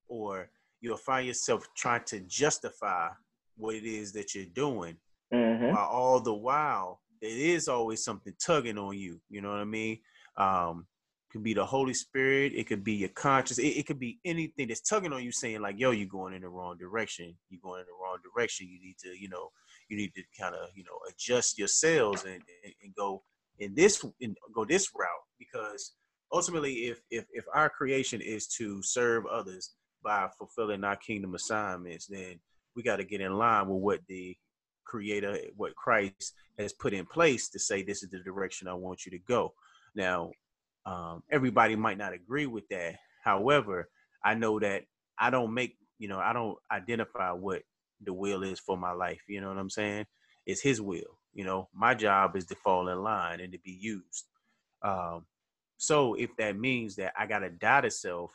or you'll find yourself trying to justify what it is that you're doing mm-hmm. while all the while it is always something tugging on you you know what i mean um it could be the holy spirit it could be your conscience it, it could be anything that's tugging on you saying like yo you're going in the wrong direction you're going in the wrong direction you need to you know you need to kind of you know adjust your sails and, and, and go in this and go this route because ultimately if, if if our creation is to serve others by fulfilling our kingdom assignments then we got to get in line with what the creator what christ has put in place to say this is the direction i want you to go. Now um, everybody might not agree with that. However i know that i don't make you know i don't identify what the will is for my life. You know what I'm saying? It's His will. You know, my job is to fall in line and to be used. Um, so if that means that I gotta die to self,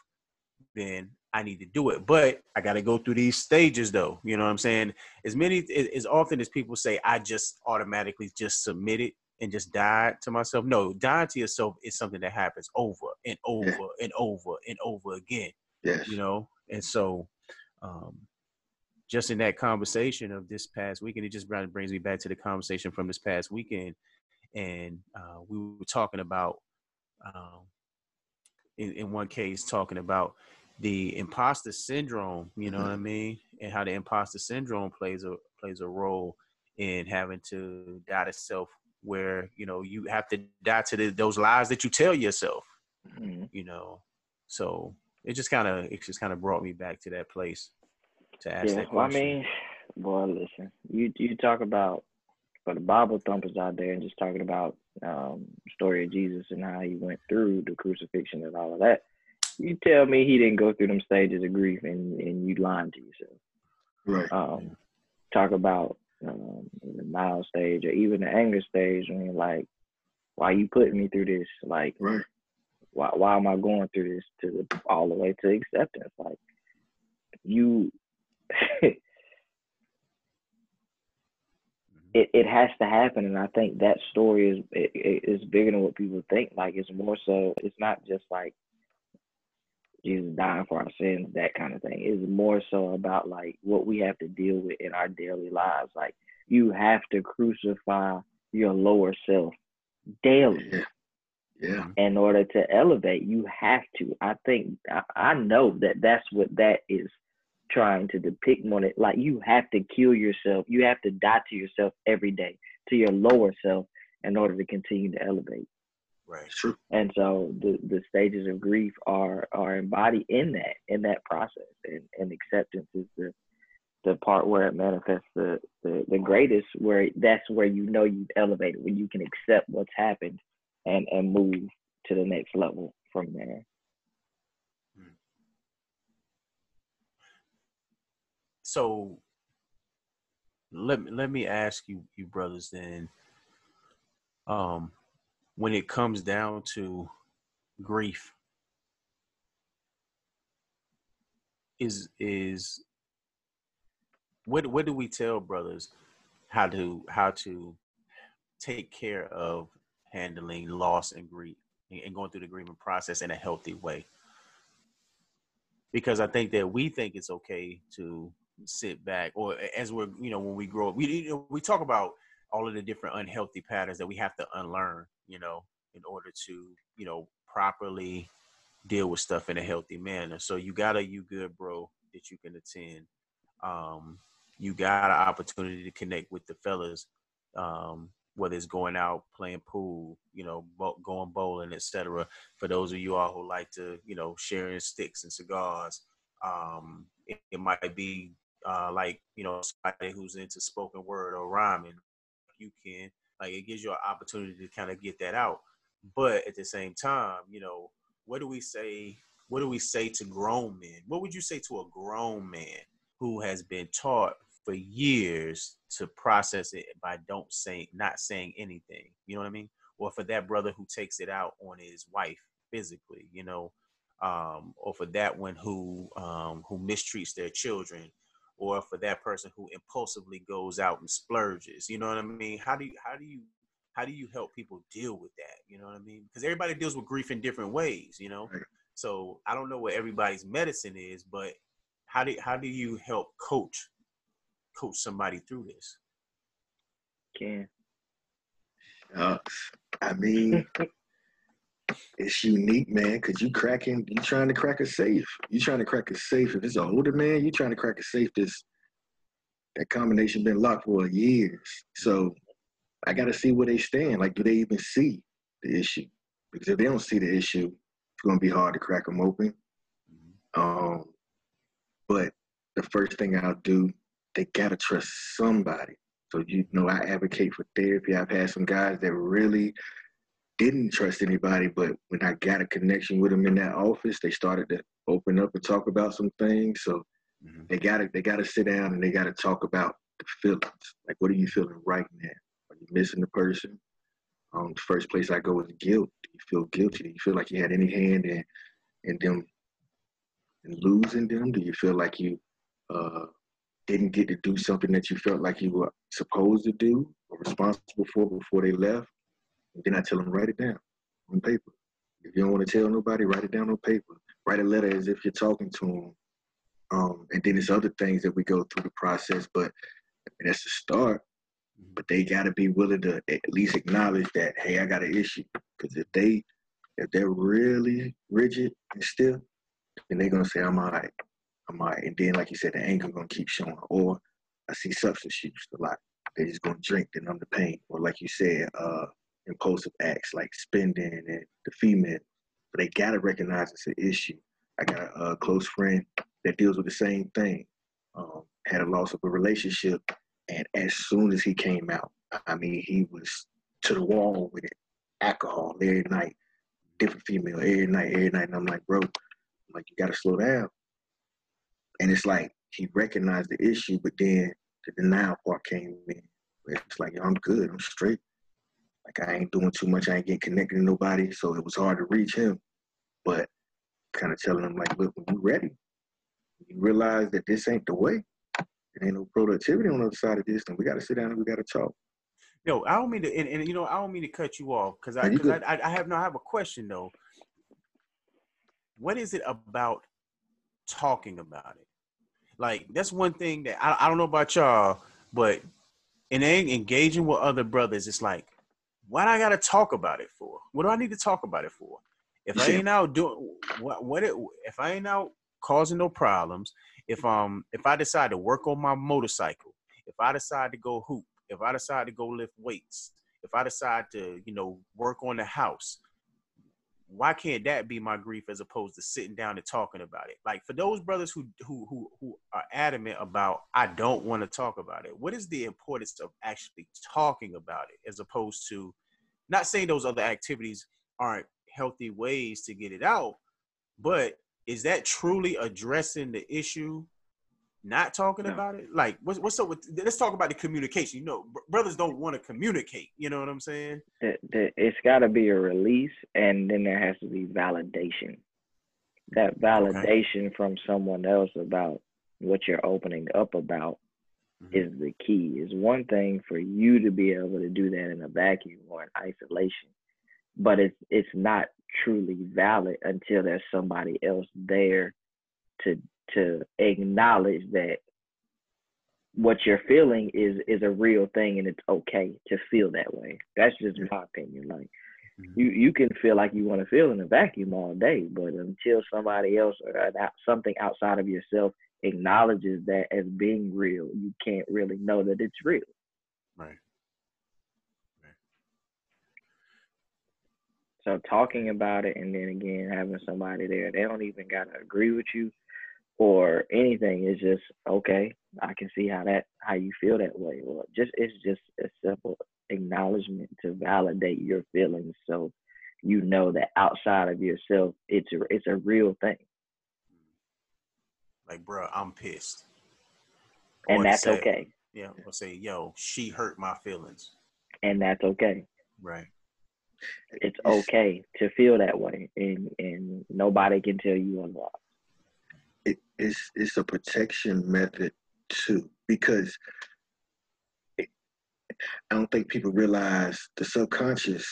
then I need to do it. But I gotta go through these stages, though. You know what I'm saying? As many as often as people say, I just automatically just submit it and just die to myself. No, dying to yourself is something that happens over and over yeah. and over and over again. Yes. You know, and so um, just in that conversation of this past weekend, it just brings me back to the conversation from this past weekend. And uh, we were talking about, um, in, in one case, talking about the imposter syndrome, you know what I mean? And how the imposter syndrome plays a plays a role in having to die to self where, you know, you have to die to the, those lies that you tell yourself. Mm-hmm. You know. So it just kind of it just kind of brought me back to that place to ask yeah, that question. Well, I mean, boy, listen, you you talk about for the Bible thumpers out there and just talking about um story of Jesus and how he went through the crucifixion and all of that. You tell me he didn't go through them stages of grief and, and you lying to yourself. Right. Um, talk about um, the mild stage or even the anger stage when you're like, why you putting me through this? Like, right. why why am I going through this to the, all the way to acceptance? Like, you <laughs> it it has to happen, and I think that story is it, is bigger than what people think. Like it's more so. It's not just like Jesus dying for our sins, that kind of thing. It's more so about like what we have to deal with in our daily lives. Like you have to crucify your lower self daily. Yeah. Yeah. In order to elevate, you have to. I think I, I know that that's what that is trying to depict more that like you have to kill yourself. You have to die to yourself every day, to your lower self, in order to continue to elevate. Right. True. And so the, the stages of grief are are embodied in that in that process. And, and acceptance is the the part where it manifests the, the, the greatest where that's where you know you've elevated, when you can accept what's happened and, and move to the next level from there. So let me let me ask you you brothers then um when it comes down to grief is is what what do we tell brothers how to how to take care of handling loss and grief and going through the grieving process in a healthy way? Because i think that we think it's okay to sit back or as we're you know when we grow up we you know, we talk about all of the different unhealthy patterns that we have to unlearn you know in order to you know properly deal with stuff in a healthy manner. So you got a you good bro that you can attend. Um you got an opportunity to connect with the fellas um whether it's going out playing pool you know going bowling etc for those of you all who like to you know sharing sticks and cigars um it, it might be uh, like you know somebody who's into spoken word or rhyming, you can like it gives you an opportunity to kind of get that out. But at the same time, you know, what do we say? What do we say to grown men? What would you say to a grown man who has been taught for years to process it by don't say not saying anything? You know what I mean? Or for that brother who takes it out on his wife physically, you know, um, or for that one who um, who mistreats their children or for that person who impulsively goes out and splurges. You know what I mean? How do you how do you how do you help people deal with that? You know what I mean? Because everybody deals with grief in different ways, you know. Right. So I don't know what everybody's medicine is, but how do how do you help coach coach somebody through this? Ken. Uh, I mean, <laughs> it's unique, man, because you cracking, you trying to crack a safe. You trying to crack a safe. If it's an older man, you trying to crack a safe that's that combination been locked for years. So I gotta see where they stand. Like, do they even see the issue? Because if they don't see the issue, it's gonna be hard to crack them open. Um, but the first thing I'll do, they gotta trust somebody. So you know, I advocate for therapy. I've had some guys that really didn't trust anybody, but when I got a connection with them in that office, they started to open up and talk about some things. So mm-hmm. they gotta they gotta sit down and they gotta talk about the feelings. Like what are you feeling right now? Are you missing the person? Um, the first place I go is guilt. Do you feel guilty? Do you feel like you had any hand in in them in losing them? Do you feel like you uh, didn't get to do something that you felt like you were supposed to do or responsible for before they left? And then I tell them, write it down on paper. If you don't want to tell nobody, write it down on paper. Write a letter as if you're talking to them. Um, and then there's other things that we go through the process, but that's the start. Mm-hmm. But they got to be willing to at least acknowledge that, hey, I got an issue. Because if they, if they're really rigid and stiff, then they're gonna say, I'm all right, I'm all right. And then, like you said, the anger gonna keep showing. Or I see substance use a lot. They're just gonna drink to numb the pain. Or like you said, uh, impulsive acts like spending and the female. But they gotta recognize it's an issue. I got a, close friend that deals with the same thing. Um, had a loss of a relationship, and as soon as he came out, I mean, he was to the wall with it. Alcohol every night, different female every night, every night. And I'm like, bro, I'm like, you gotta slow down. And it's like he recognized the issue, but then the denial part came in. It's like, I'm good, I'm straight. Like I ain't doing too much. I ain't getting connected to nobody. So it was hard to reach him. But kind of telling him like, look, when you ready, you realize that this ain't the way. There ain't no productivity on the other side of this, then we got to sit down and we got to talk. No, I don't mean to, and, and, you know, I don't mean to cut you off because I, cause I, I, have no, I have a question though. What is it about talking about it? Like that's one thing that I, I don't know about y'all, but in engaging with other brothers, it's like what I gotta talk about it for? What do I need to talk about it for? If I ain't out doing what what it, if I ain't out causing no problems, if um if I decide to work on my motorcycle, if I decide to go hoop, if I decide to go lift weights, if I decide to, you know, work on the house, why can't that be my grief as opposed to sitting down and talking about it? Like for those brothers who who who who are adamant about I don't want to talk about it, what is the importance of actually talking about it as opposed to not saying those other activities aren't healthy ways to get it out, but is that truly addressing the issue not talking no. about it like what's, what's up with let's talk about the communication you know brothers don't want to communicate you know what i'm saying it's got to be a release and then there has to be validation that validation okay. from someone else about what you're opening up about mm-hmm. is the key is one thing for you to be able to do that in a vacuum or in isolation but it's it's not truly valid until there's somebody else there to to acknowledge that what you're feeling is is a real thing and it's okay to feel that way. That's just my opinion. Like mm-hmm. you you can feel like you want to feel in a vacuum all day, but until somebody else or something outside of yourself acknowledges that as being real, you can't really know that it's real. Right. So talking about it and then again having somebody there, they don't even gotta agree with you or anything. It's just okay. I can see how that how you feel that way. Or just it's just a simple acknowledgement to validate your feelings, so you know that outside of yourself, it's a it's a real thing. Like, bro, I'm pissed. And that's say, okay. Yeah, I'll say, yo, she hurt my feelings. And that's okay. Right. It's okay to feel that way, and and nobody can tell you otherwise it's it's a protection method too because it, I don't think people realize the subconscious,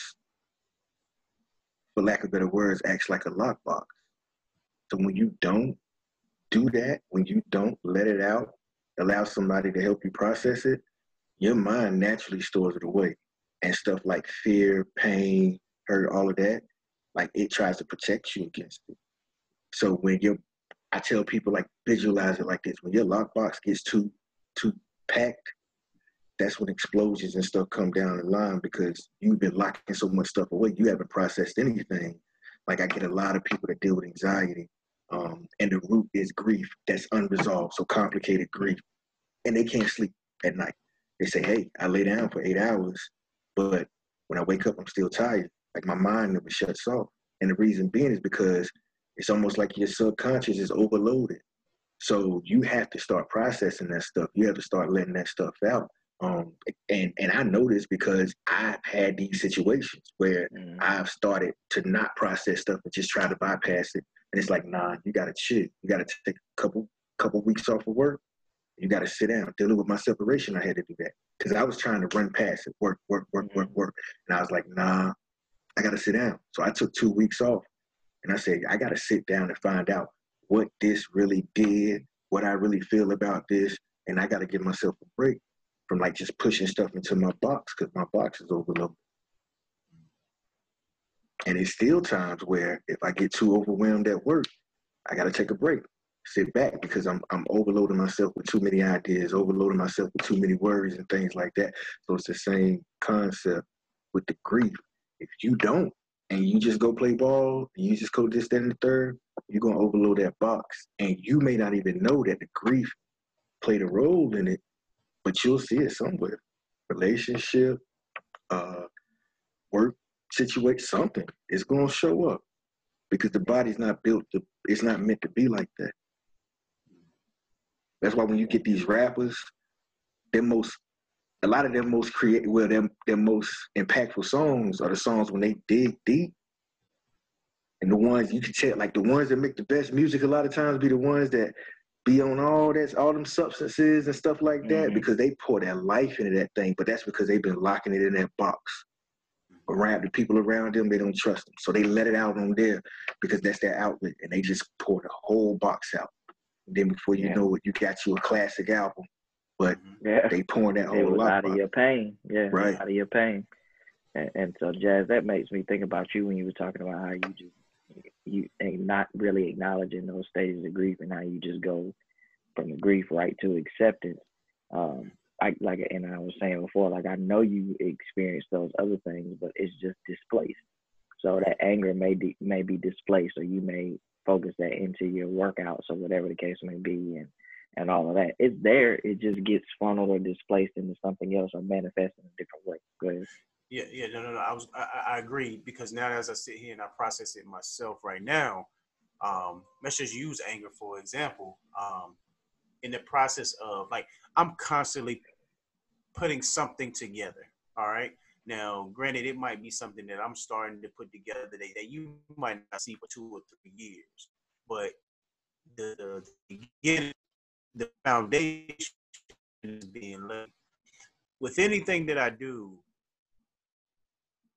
for lack of better words, acts like a lockbox. So when you don't do that, when you don't let it out, allow somebody to help you process it, your mind naturally stores it away. And stuff like fear, pain, hurt, all of that, like it tries to protect you against it. So when your I tell people like visualize it like this: when your lockbox gets too too packed, that's when explosions and stuff come down the line because you've been locking so much stuff away. You haven't processed anything. Like I get a lot of people that deal with anxiety, um, and the root is grief that's unresolved, so complicated grief, and they can't sleep at night. They say, "Hey, I lay down for eight hours, but when I wake up, I'm still tired. Like my mind never shuts off." And the reason being is because it's almost like your subconscious is overloaded. So you have to start processing that stuff. You have to start letting that stuff out. Um, and and I know this because I've had these situations where mm. I've started to not process stuff and just try to bypass it. And it's like, nah, you gotta chill. You gotta take a couple couple weeks off of work. You gotta sit down. Dealing with my separation, I had to do that because I was trying to run past it, work, work, work, work, work, and I was like, nah, I gotta sit down. So I took two weeks off and I said, I got to sit down and find out what this really did, what I really feel about this. And I got to give myself a break from like just pushing stuff into my box because my box is overloaded. And it's still times where if I get too overwhelmed at work, I got to take a break, sit back because I'm, I'm overloading myself with too many ideas, overloading myself with too many worries and things like that. So it's the same concept with the grief. If you don't and you just go play ball, you just go this, that, and the third, you're gonna overload that box. And you may not even know that the grief played a role in it, but you'll see it somewhere. Relationship, uh, work situation, something is gonna show up. Because the body's not built to it's not meant to be like that. That's why when you get these rappers, their most a lot of their most creative, well, their, their most impactful songs are the songs when they dig deep. And the ones you can tell, like the ones that make the best music, a lot of times be the ones that be on all that, all them substances and stuff like that, mm-hmm. because they pour their life into that thing. But that's because they've been locking it in that box. Around the people around them, they don't trust them, so they let it out on there because that's their outlet, and they just pour the whole box out. And then before you yeah. know it, you got you a classic album but mm-hmm. yeah. they pouring that <laughs> whole lot out of your pain. Yeah, right. out of your pain. And, and, so, Jazz, that makes me think about you when you were talking about how you just you ain't not really acknowledging those stages of grief and how you just go from the grief right to acceptance. Um, I like, and I was saying before, like I know you experienced those other things, but it's just displaced. So that anger may be may be displaced, or you may focus that into your workouts or whatever the case may be, and and all of that. It's there. It just gets funneled or displaced into something else or manifests in a different way. Yeah, yeah, no, no, no. I was, I, I agree because now as I sit here and I process it myself right now, um, let's just use anger for example. Um, in the process of like, I'm constantly putting something together. All right. Now, granted, it might be something that I'm starting to put together that, that you might not see for two or three years, but the, the beginning the foundation is being laid. With anything that I do,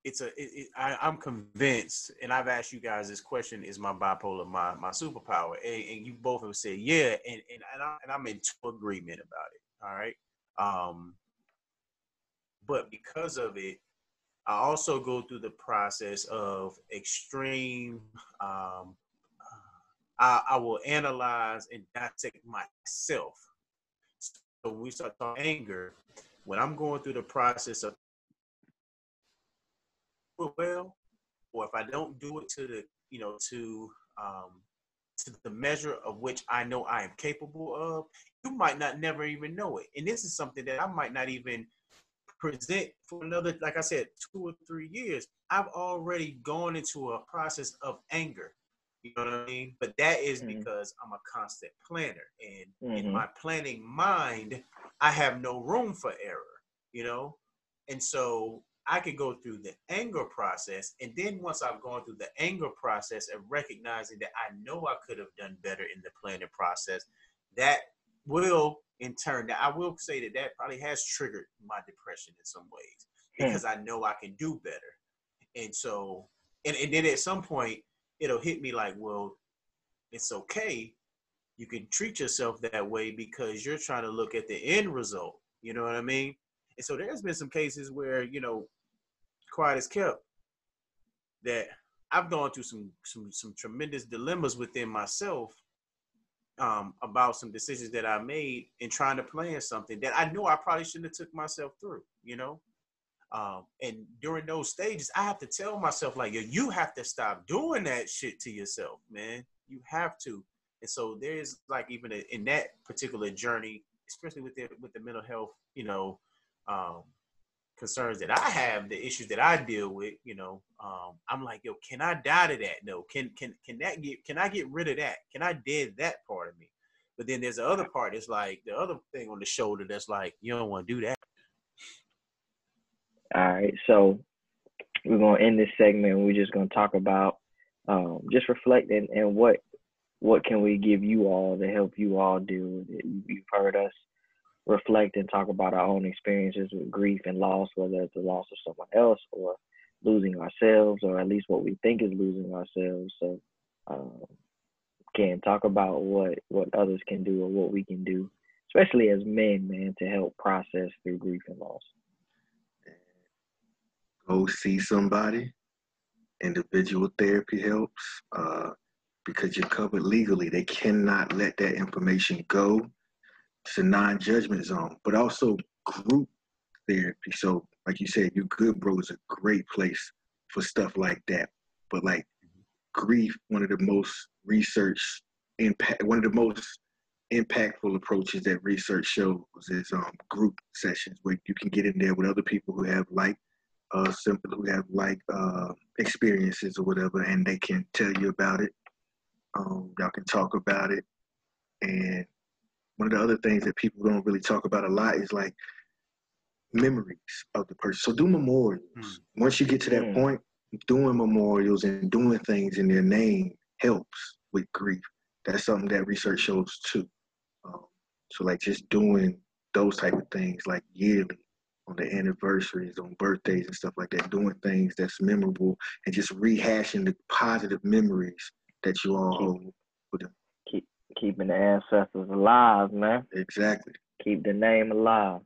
it's a. It, I, am convinced, and I've asked you guys this question: Is my bipolar my my superpower? And, and you both have said yeah, and and and, I, and I'm in agreement about it. All right. Um, but because of it, I also go through the process of extreme um, I, I will analyze and dissect myself. So we start talking anger. When I'm going through the process of well, or if I don't do it to the, you know, to um, to the measure of which I know I am capable of, you might not never even know it. And this is something that I might not even present for another, like I said, two or three years. I've already gone into a process of anger. You know what I mean? But that is mm-hmm. because I'm a constant planner. And mm-hmm. in my planning mind, I have no room for error, you know? And so I could go through the anger process. And then once I've gone through the anger process and recognizing that I know I could have done better in the planning process, that will in turn, that I will say that that probably has triggered my depression in some ways hmm. because I know I can do better. And so, and, and then at some point, it'll hit me like, well, it's okay. You can treat yourself that way because you're trying to look at the end result. You know what I mean? And so there's been some cases where, you know, quiet is kept that I've gone through some some some tremendous dilemmas within myself um, about some decisions that I made in trying to plan something that I know I probably shouldn't have took myself through, you know? Um, and during those stages, I have to tell myself like, yo, you have to stop doing that shit to yourself, man. You have to. And so there's like even a, in that particular journey, especially with the with the mental health, you know, um, concerns that I have, the issues that I deal with, you know, um, I'm like, yo, can I die to that? No, can can can that get can I get rid of that? Can I dead that part of me? But then there's the other part. It's like the other thing on the shoulder that's like, you don't want to do that. All right, so we're gonna end this segment. We're just gonna talk about um, just reflecting and what what can we give you all to help you all it. You've heard us reflect and talk about our own experiences with grief and loss, whether it's the loss of someone else or losing ourselves, or at least what we think is losing ourselves. So, um, can talk about what what others can do or what we can do, especially as men, man, to help process through grief and loss go see somebody. Individual therapy helps uh, because you're covered legally. They cannot let that information go. It's a non-judgment zone, but also group therapy. So, like you said, you good bro is a great place for stuff like that. But like grief, one of the most research impact, one of the most impactful approaches that research shows is um, group sessions where you can get in there with other people who have like uh, simple who have like uh, experiences or whatever, and they can tell you about it. Um, y'all can talk about it. And one of the other things that people don't really talk about a lot is like memories of the person. So do memorials. Mm. Once you get to that mm. point, doing memorials and doing things in their name helps with grief. That's something that research shows too. Um, so like just doing those type of things like yearly on the anniversaries, on birthdays and stuff like that, doing things that's memorable and just rehashing the positive memories that you all hold with them. Keep keeping the ancestors alive, man. Exactly. Keep the name alive.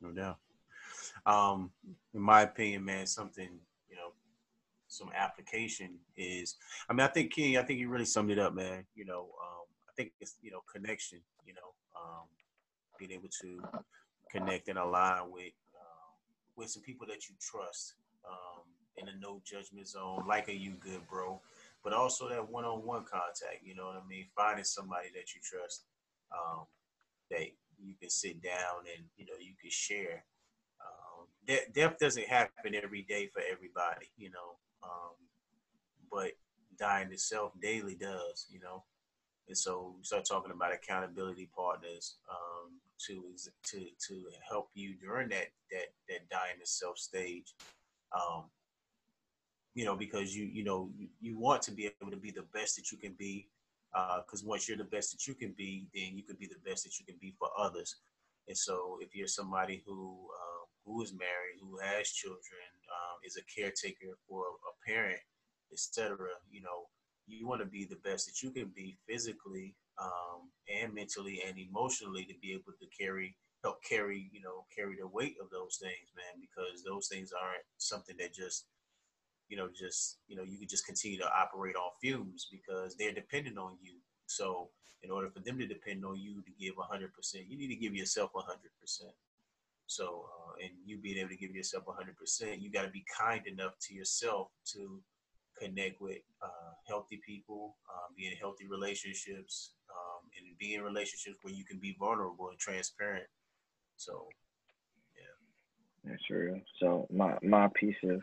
No doubt. Um, in my opinion, man, something you know some application is, I mean, I think King, I think you really summed it up, man. You know, um, I think it's you know connection. You know, um, being able to connect and align with uh, with some people that you trust um, in a no judgment zone, like a you good bro, but also that one on one contact. You know what I mean? Finding somebody that you trust um, that you can sit down and you know you can share. Um, de- death doesn't happen every day for everybody, you know, um, but dying itself daily does, you know. And so we start talking about accountability partners um, to to to help you during that that that dying itself stage. Um, you know, because you you know you, you want to be able to be the best that you can be because uh, once you're the best that you can be, then you can be the best that you can be for others. And so, if you're somebody who uh, who is married, who has children, um, is a caretaker for a parent, etc., you know, you want to be the best that you can be physically um, and mentally and emotionally to be able to carry help carry you know carry the weight of those things man because those things aren't something that just you know, just you know, you can just continue to operate on fumes because they're dependent on you. So in order for them to depend on you to give 100%, you need to give yourself 100%. So, uh, and you being able to give yourself 100%, you got to be kind enough to yourself to connect with uh, healthy people, uh, be in healthy relationships, um, and be in relationships where you can be vulnerable and transparent. So, yeah. That's real. So my my piece of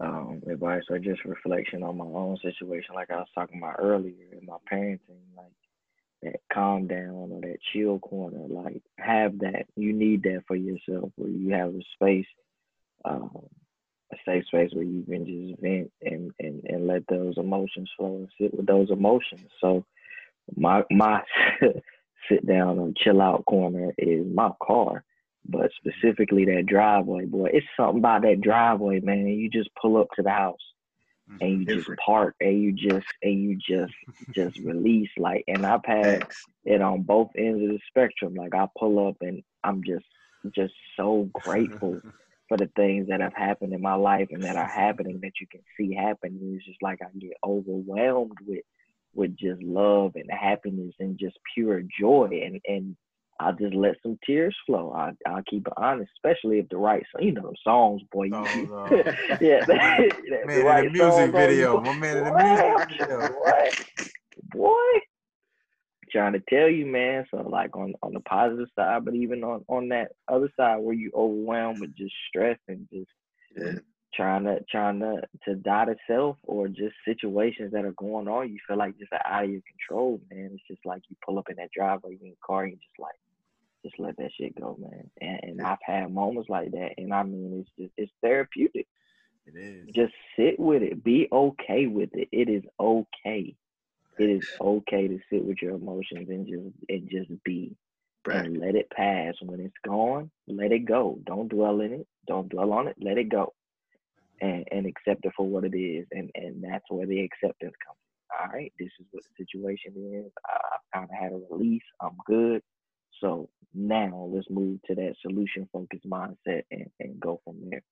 um, advice or just reflection on my own situation, like I was talking about earlier in my parenting, like that calm down or that chill corner, like have that. You need that for yourself where you have a space, um, a safe space where you can just vent and, and, and let those emotions flow and sit with those emotions. So my my <laughs> sit down and chill out corner is my car but specifically that driveway, boy, it's something about that driveway, man. You just pull up to the house and you Different. just park and you just and you just just <laughs> release like and I've had it on both ends of the spectrum. Like I pull up and I'm just just so grateful <laughs> for the things that have happened in my life and that are happening that you can see happening. It's just like I get overwhelmed with with just love and happiness and just pure joy and and I'll just let some tears flow. I, I'll keep it honest, especially if the right, song you know, songs, boy. Oh, no. <laughs> yeah, <laughs> man, the right the music video, my man in the music video, boy, boy. Trying to tell you, man. So like on on the positive side, but even on on that other side where you overwhelmed with just stress and just yeah. trying to trying to to die to self or just situations that are going on, you feel like just out of your control, man. It's just like you pull up in that driveway in the car, and you just like just let that shit go, man. And, and I've had moments like that, and I mean, it's just it's therapeutic. It is. Just sit with it. Be okay with it. It is okay. It is okay to sit with your emotions and just and just be. And let it pass. When it's gone, let it go. Don't dwell in it. Don't dwell on it. Let it go. And and accept it for what it is. And and that's where the acceptance comes. All right, this is what the situation is. I've kind of had a release. I'm good. So now let's move to that solution focused mindset and, and go from there.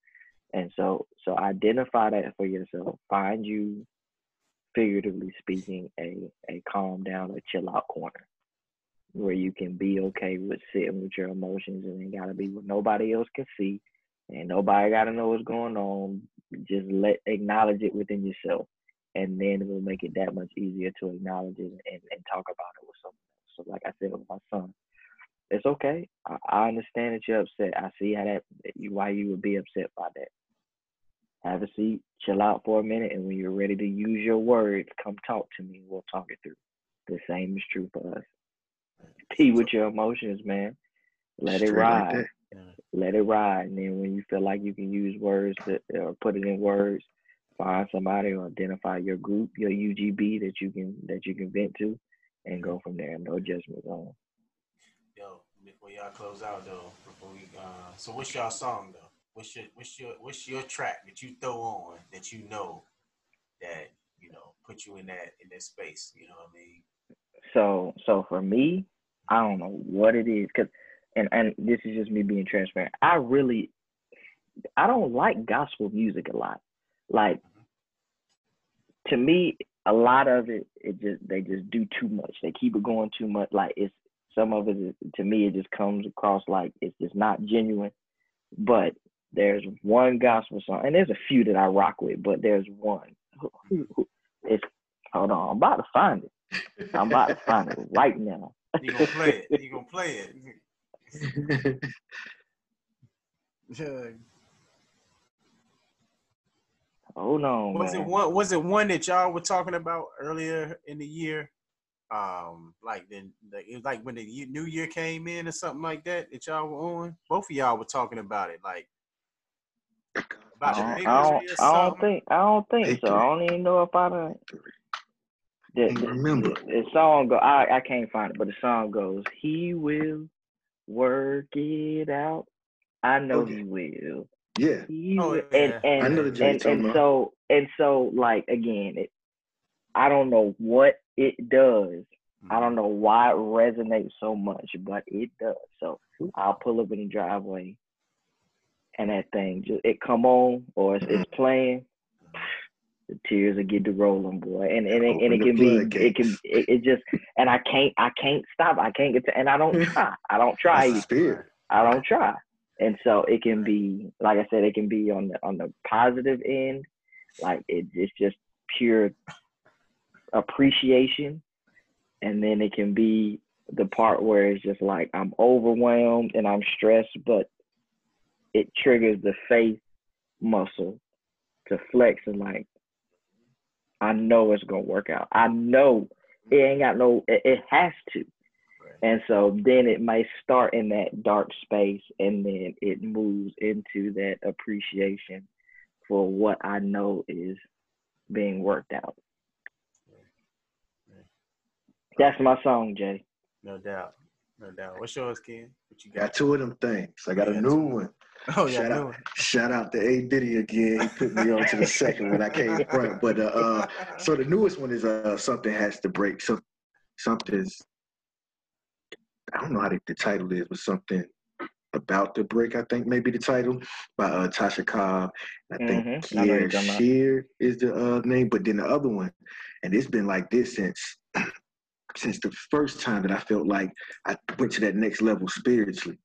And so so identify that for yourself. Find you figuratively speaking a a calm down or chill out corner where you can be okay with sitting with your emotions and it gotta be what nobody else can see and nobody gotta know what's going on. Just let acknowledge it within yourself and then it will make it that much easier to acknowledge it and, and talk about it with someone else. So like I said with my son, it's okay. I, I understand that you're upset. I see how that why you would be upset by that. Have a seat, chill out for a minute, and when you're ready to use your words, come talk to me. We'll talk it through. The same is true for us. Be with your emotions, man. Let Straight it ride. Like Let it ride. And then when you feel like you can use words to, or put it in words, find somebody or identify your group, your UGB that you can that you can vent to, and go from there. No judgment on before y'all close out though, before we uh, so what's y'all song though? What's your what's your what's your track that you throw on that you know that you know put you in that in that space? You know what I mean? So so for me, I don't know what it is because and and this is just me being transparent. I really I don't like gospel music a lot. Like mm-hmm. to me, a lot of it, it just they just do too much. They keep it going too much. Like it's some of it is, to me, it just comes across like it's just not genuine. But there's one gospel song, and there's a few that I rock with, but there's one. It's hold on, I'm about to find it. I'm about to find it <laughs> right now. You gonna play it? You gonna play it? <laughs> Hold on. Was man. it one? Was it one that y'all were talking about earlier in the year? Um, like then the, it was like when the new year came in or something like that that y'all were on. Both of y'all were talking about it, like about I don't, I don't, I don't think I don't think so. I don't even know if I done. The, Can't the, remember. the, the song go. I I can't find it, but the song goes. He will work it out. I know Okay. he will. Yeah, He Oh, will. yeah. And and I know the joint and, you're and about. so and so like again, it. I don't know what it does. I don't know why it resonates so much, but it does. So I'll pull up in the driveway, and that thing just it come on or it's, it's mm-hmm. playing. The tears will get to rolling, boy, and and it, and it can be it can it, it just and I can't I can't stop. I can't get to and I don't <laughs> try. I don't try. That's the either. spirit. I don't try. And so it can be, like I said, it can be on the on the positive end, like it, it's just pure appreciation, and then it can be the part where it's just like I'm overwhelmed and I'm stressed, but it triggers the faith muscle to flex and like I know it's gonna work out. I know it ain't got no. It, it has to. And so then it might start in that dark space and then it moves into that appreciation for what I know is being worked out. That's my song, Jay. No doubt, no doubt. What's yours, Ken? What you Got got? two of them things. I got Yeah, a new one. <laughs> Oh yeah, Shout out, shout out to A Diddy again. He put me on to the second one. I came <laughs> front, but uh, uh, so the newest one is uh, something has to break. So something's I don't know how the, the title is, but something about the break. I think maybe the title by uh, Tasha Cobbs. I think Mhm, I Kier you're talking about. Sheard is the uh, name, but then the other one, and it's been like this since <clears throat> since the first time that I felt like I went to that next level spiritually.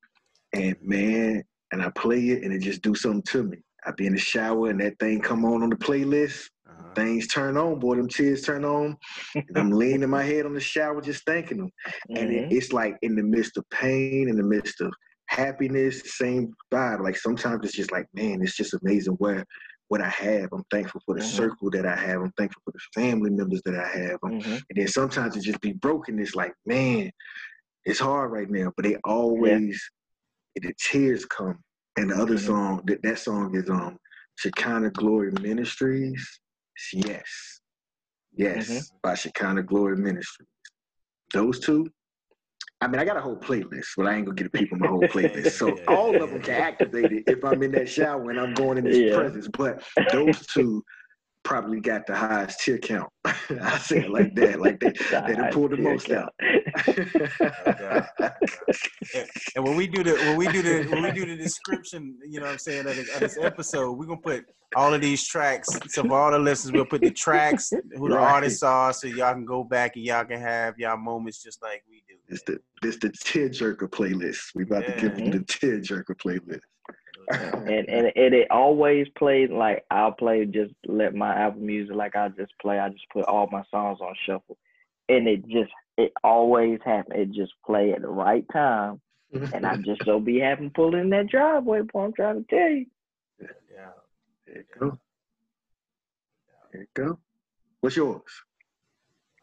And man, and I play it and it just do something to me. I be in the shower and that thing come on on the playlist. Uh-huh. Things turn on, boy. Them tears turn on. And I'm <laughs> leaning my head on the shower just thanking them. And it, Mhm. it's like in the midst of pain, in the midst of happiness, same vibe. Like sometimes it's just like, man, it's just amazing where what I have. I'm thankful for the Mhm. circle that I have. I'm thankful for the family members that I have. Mhm. and then sometimes it just be broken. It's like, man, it's hard right now. But they always, the tears come. And the other Mhm. song, that, that song is um Shekinah Glory Ministries. It's yes. Yes, Mhm. by Shekinah Glory Ministries. Those two. I mean, I got a whole playlist, but I ain't gonna get the people my whole playlist. So <laughs> all of them can activate it if I'm in that shower and I'm going in this Yeah. presence. But those two probably got the highest tear count. <laughs> I say it like that. Like they, <laughs> they done pulled the Tear most out. No doubt. <laughs> And, and when we do the when we do the when we do the description, you know what I'm saying, of, the, of this episode, we're gonna put all of these tracks. So for all the listeners, we'll put the tracks, who the Right. artists are, so y'all can go back and y'all can have y'all moments just like we do. It's the it's the tear jerker playlist. We about to give you the tear jerker playlist. And and and it always plays like I'll play just let my Apple Music like I just play. I just put all my songs on shuffle, and it just it always happens. It just play at the right time, <laughs> and I just so be having pull in that driveway. Boy, I'm trying to tell you. Yeah. there you go. There you go. What's yours?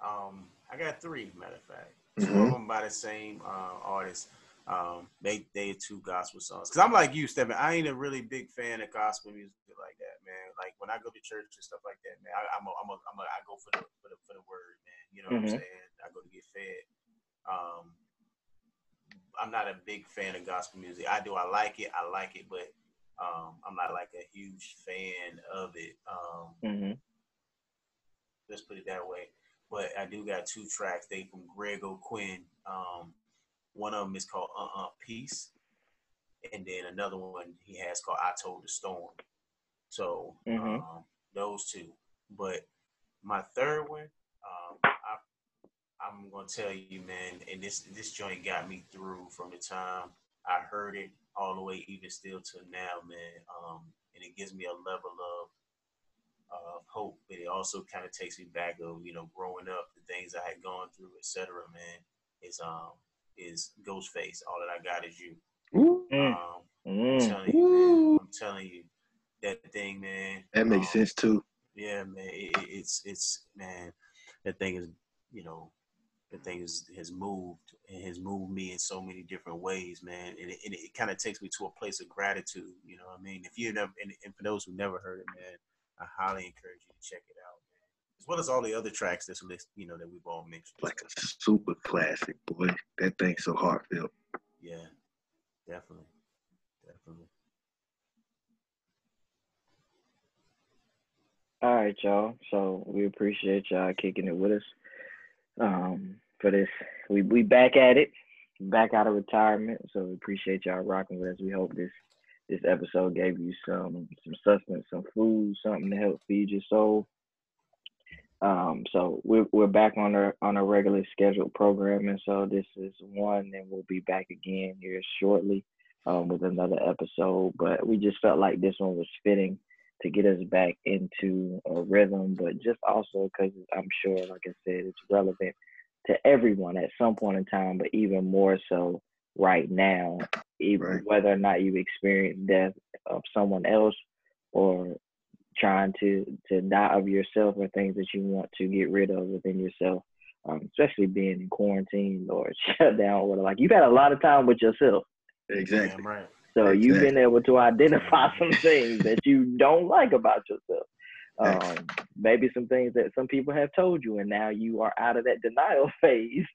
Um, I got three, matter of fact. 2 of Mhm. them by the same uh, artist. Um, they they two gospel songs. Cause I'm like you, Steffen. I ain't a really big fan of gospel music like that, man. Like when I go to church and stuff like that, man, I, I'm a, I'm a, I'm a, I go for the for the for the word, man. You know what Mhm. I'm saying? I go to get fed. Um, I'm not a big fan of gospel music. I do. I like it. I like it, but um, I'm not like a huge fan of it. Um, hmm let's put it that way. But I do got two tracks. They from Greg O'Quinn. One of them is called Uh Uh Peace, and then another one he has called I Told the Storm. So Mhm. um, those two. But my third one, um, I, I'm gonna tell you, man, and this this joint got me through from the time I heard it all the way, even still to now, man. Um, and it gives me a level of uh, hope, but it also kind of takes me back of you know growing up, the things I had gone through, etc. Man, is um is Ghostface. All that I got is you. Mm. Um, Mm. I'm telling you, man, I'm telling you that thing, man. That makes um, sense too. Yeah, man. It, it, it's it's man. That thing is you know. The thing is, has moved and has moved me in so many different ways, man. And it, and it kind of takes me to a place of gratitude. You know what I mean? If you never, and, and for those who never heard it, man, I highly encourage you to check it out, man. As well as all the other tracks that's list, you know, that we've all mentioned. Like a super classic, boy. That thing's so heartfelt. Yeah, definitely, definitely. All right, y'all. So we appreciate y'all kicking it with us. Um, for this, we we back at it, back out of retirement. So we appreciate y'all rocking with us. We hope this this episode gave you some some sustenance, some food, something to help feed your soul. Um, so we're we're back on our on our regularly scheduled program, and So this is one, and we'll be back again here shortly um, with another episode. But we just felt like this one was fitting to get us back into a rhythm, but just also because I'm sure, like I said, it's relevant to everyone at some point in time, but even more so right now, even Right. whether or not you've experienced death of someone else or trying to to die of yourself or things that you want to get rid of within yourself. Um, especially being in quarantine or <laughs> shut down or like you've had a lot of time with yourself. Exactly. Damn right. So you've been able to identify <laughs> some things that you don't like about yourself. Um, maybe some things that some people have told you, and now you are out of that denial <laughs> phase,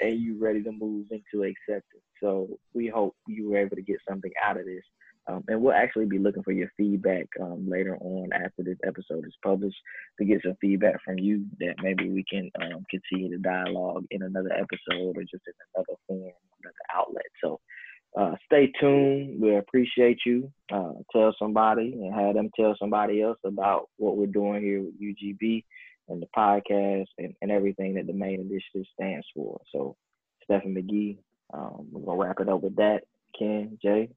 and you ready to move into acceptance. So we hope you were able to get something out of this. Um, and we'll actually be looking for your feedback um, later on after this episode is published to get some feedback from you that maybe we can um, continue the dialogue in another episode or just in another form, another outlet. So uh, stay tuned. We appreciate you. Uh, tell somebody and have them tell somebody else about what we're doing here with UGB and the podcast and, and everything that the MAIN initiative stands for. So, Steffen McGhee, um, we're going to wrap it up with that. Ken, Jay,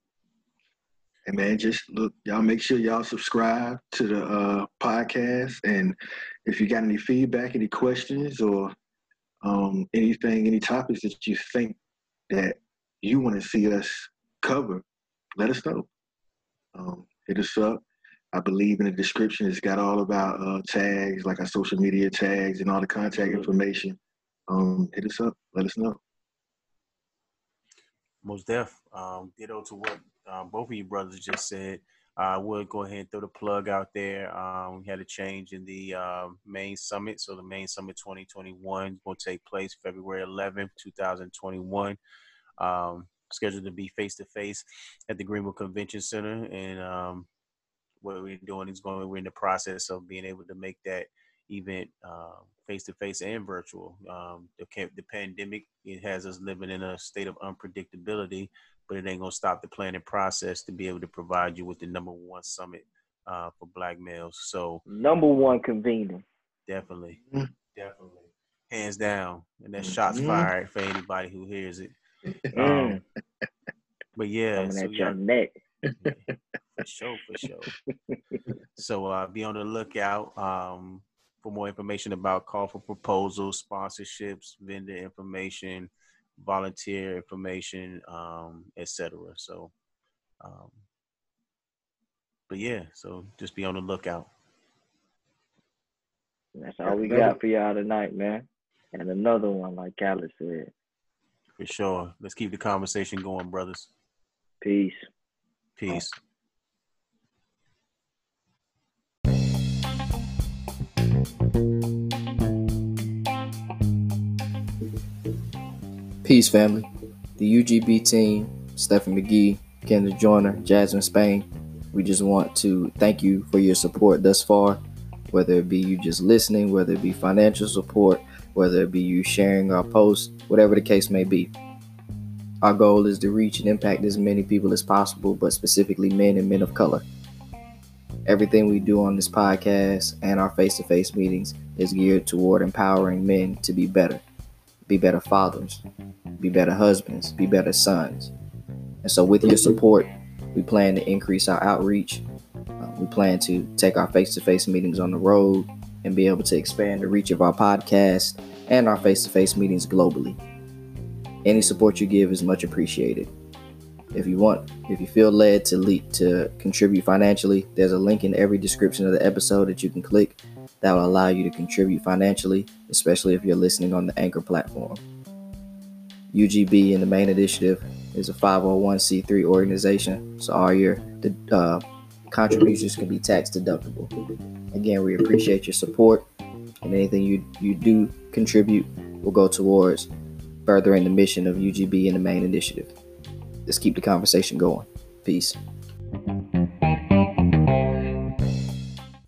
And man, just look, y'all make sure y'all subscribe to the uh, podcast. And if you got any feedback, any questions, or um, anything, any topics that you think that you want to see us cover, let us know. Um, hit us up. I believe in the description it's got all about uh, tags, like our social media tags and all the contact information. Um, hit us up. Let us know. Most def. Um, ditto to what um, both of you brothers just said. I would go ahead and throw the plug out there. Um, we had a change in the um, MAIN summit. So the MAIN summit 2021 is going to take place February 11th, 2021. Um, scheduled to be face to face at the Greenville Convention Center. And um, what we're doing is going, we're in the process of being able to make that event face to face and virtual. Um, the, the pandemic it has us living in a state of unpredictability, but it ain't gonna stop the planning process to be able to provide you with the number one summit uh, for Black males. So number one convener. definitely, Mhm. definitely, hands down, and that shots Mhm. fired for anybody who hears it. Mm, Um, but yeah, coming so at yeah, your neck. for sure, for sure. so uh, be on the lookout um, for more information about call for proposals, sponsorships, vendor information, volunteer information, um, etc. So, um, but yeah, so just be on the lookout. That's all we got for y'all tonight, man. And another one, like Khaled said. For sure. Let's keep the conversation going, brothers. Peace. Peace. Peace, family. The UGB team, Steffen McGhee, Kenneth Joyner, Jasmin Spain, we just want to thank you for your support thus far, whether it be you just listening, whether it be financial support, whether it be you sharing our posts, whatever the case may be. Our goal is to reach and impact as many people as possible, but specifically men and men of color. Everything we do on this podcast and our face to face meetings is geared toward empowering men to be better, be better fathers, be better husbands, be better sons. And so, with your support, we plan to increase our outreach. Uh, we plan to take our face to face meetings on the road and be able to expand the reach of our podcast and our face to face meetings globally. Any support you give is much appreciated. If you want, if you feel led to lead, to contribute financially, there's a link in every description of the episode that you can click that will allow you to contribute financially, especially if you're listening on the Anchor platform. UGB in the MAIN initiative is a 501c3 organization, so all your uh, contributions can be tax deductible. Again, we appreciate your support, and anything you you do contribute will go towards furthering the mission of UGB in the MAIN initiative let's keep the conversation going. Peace.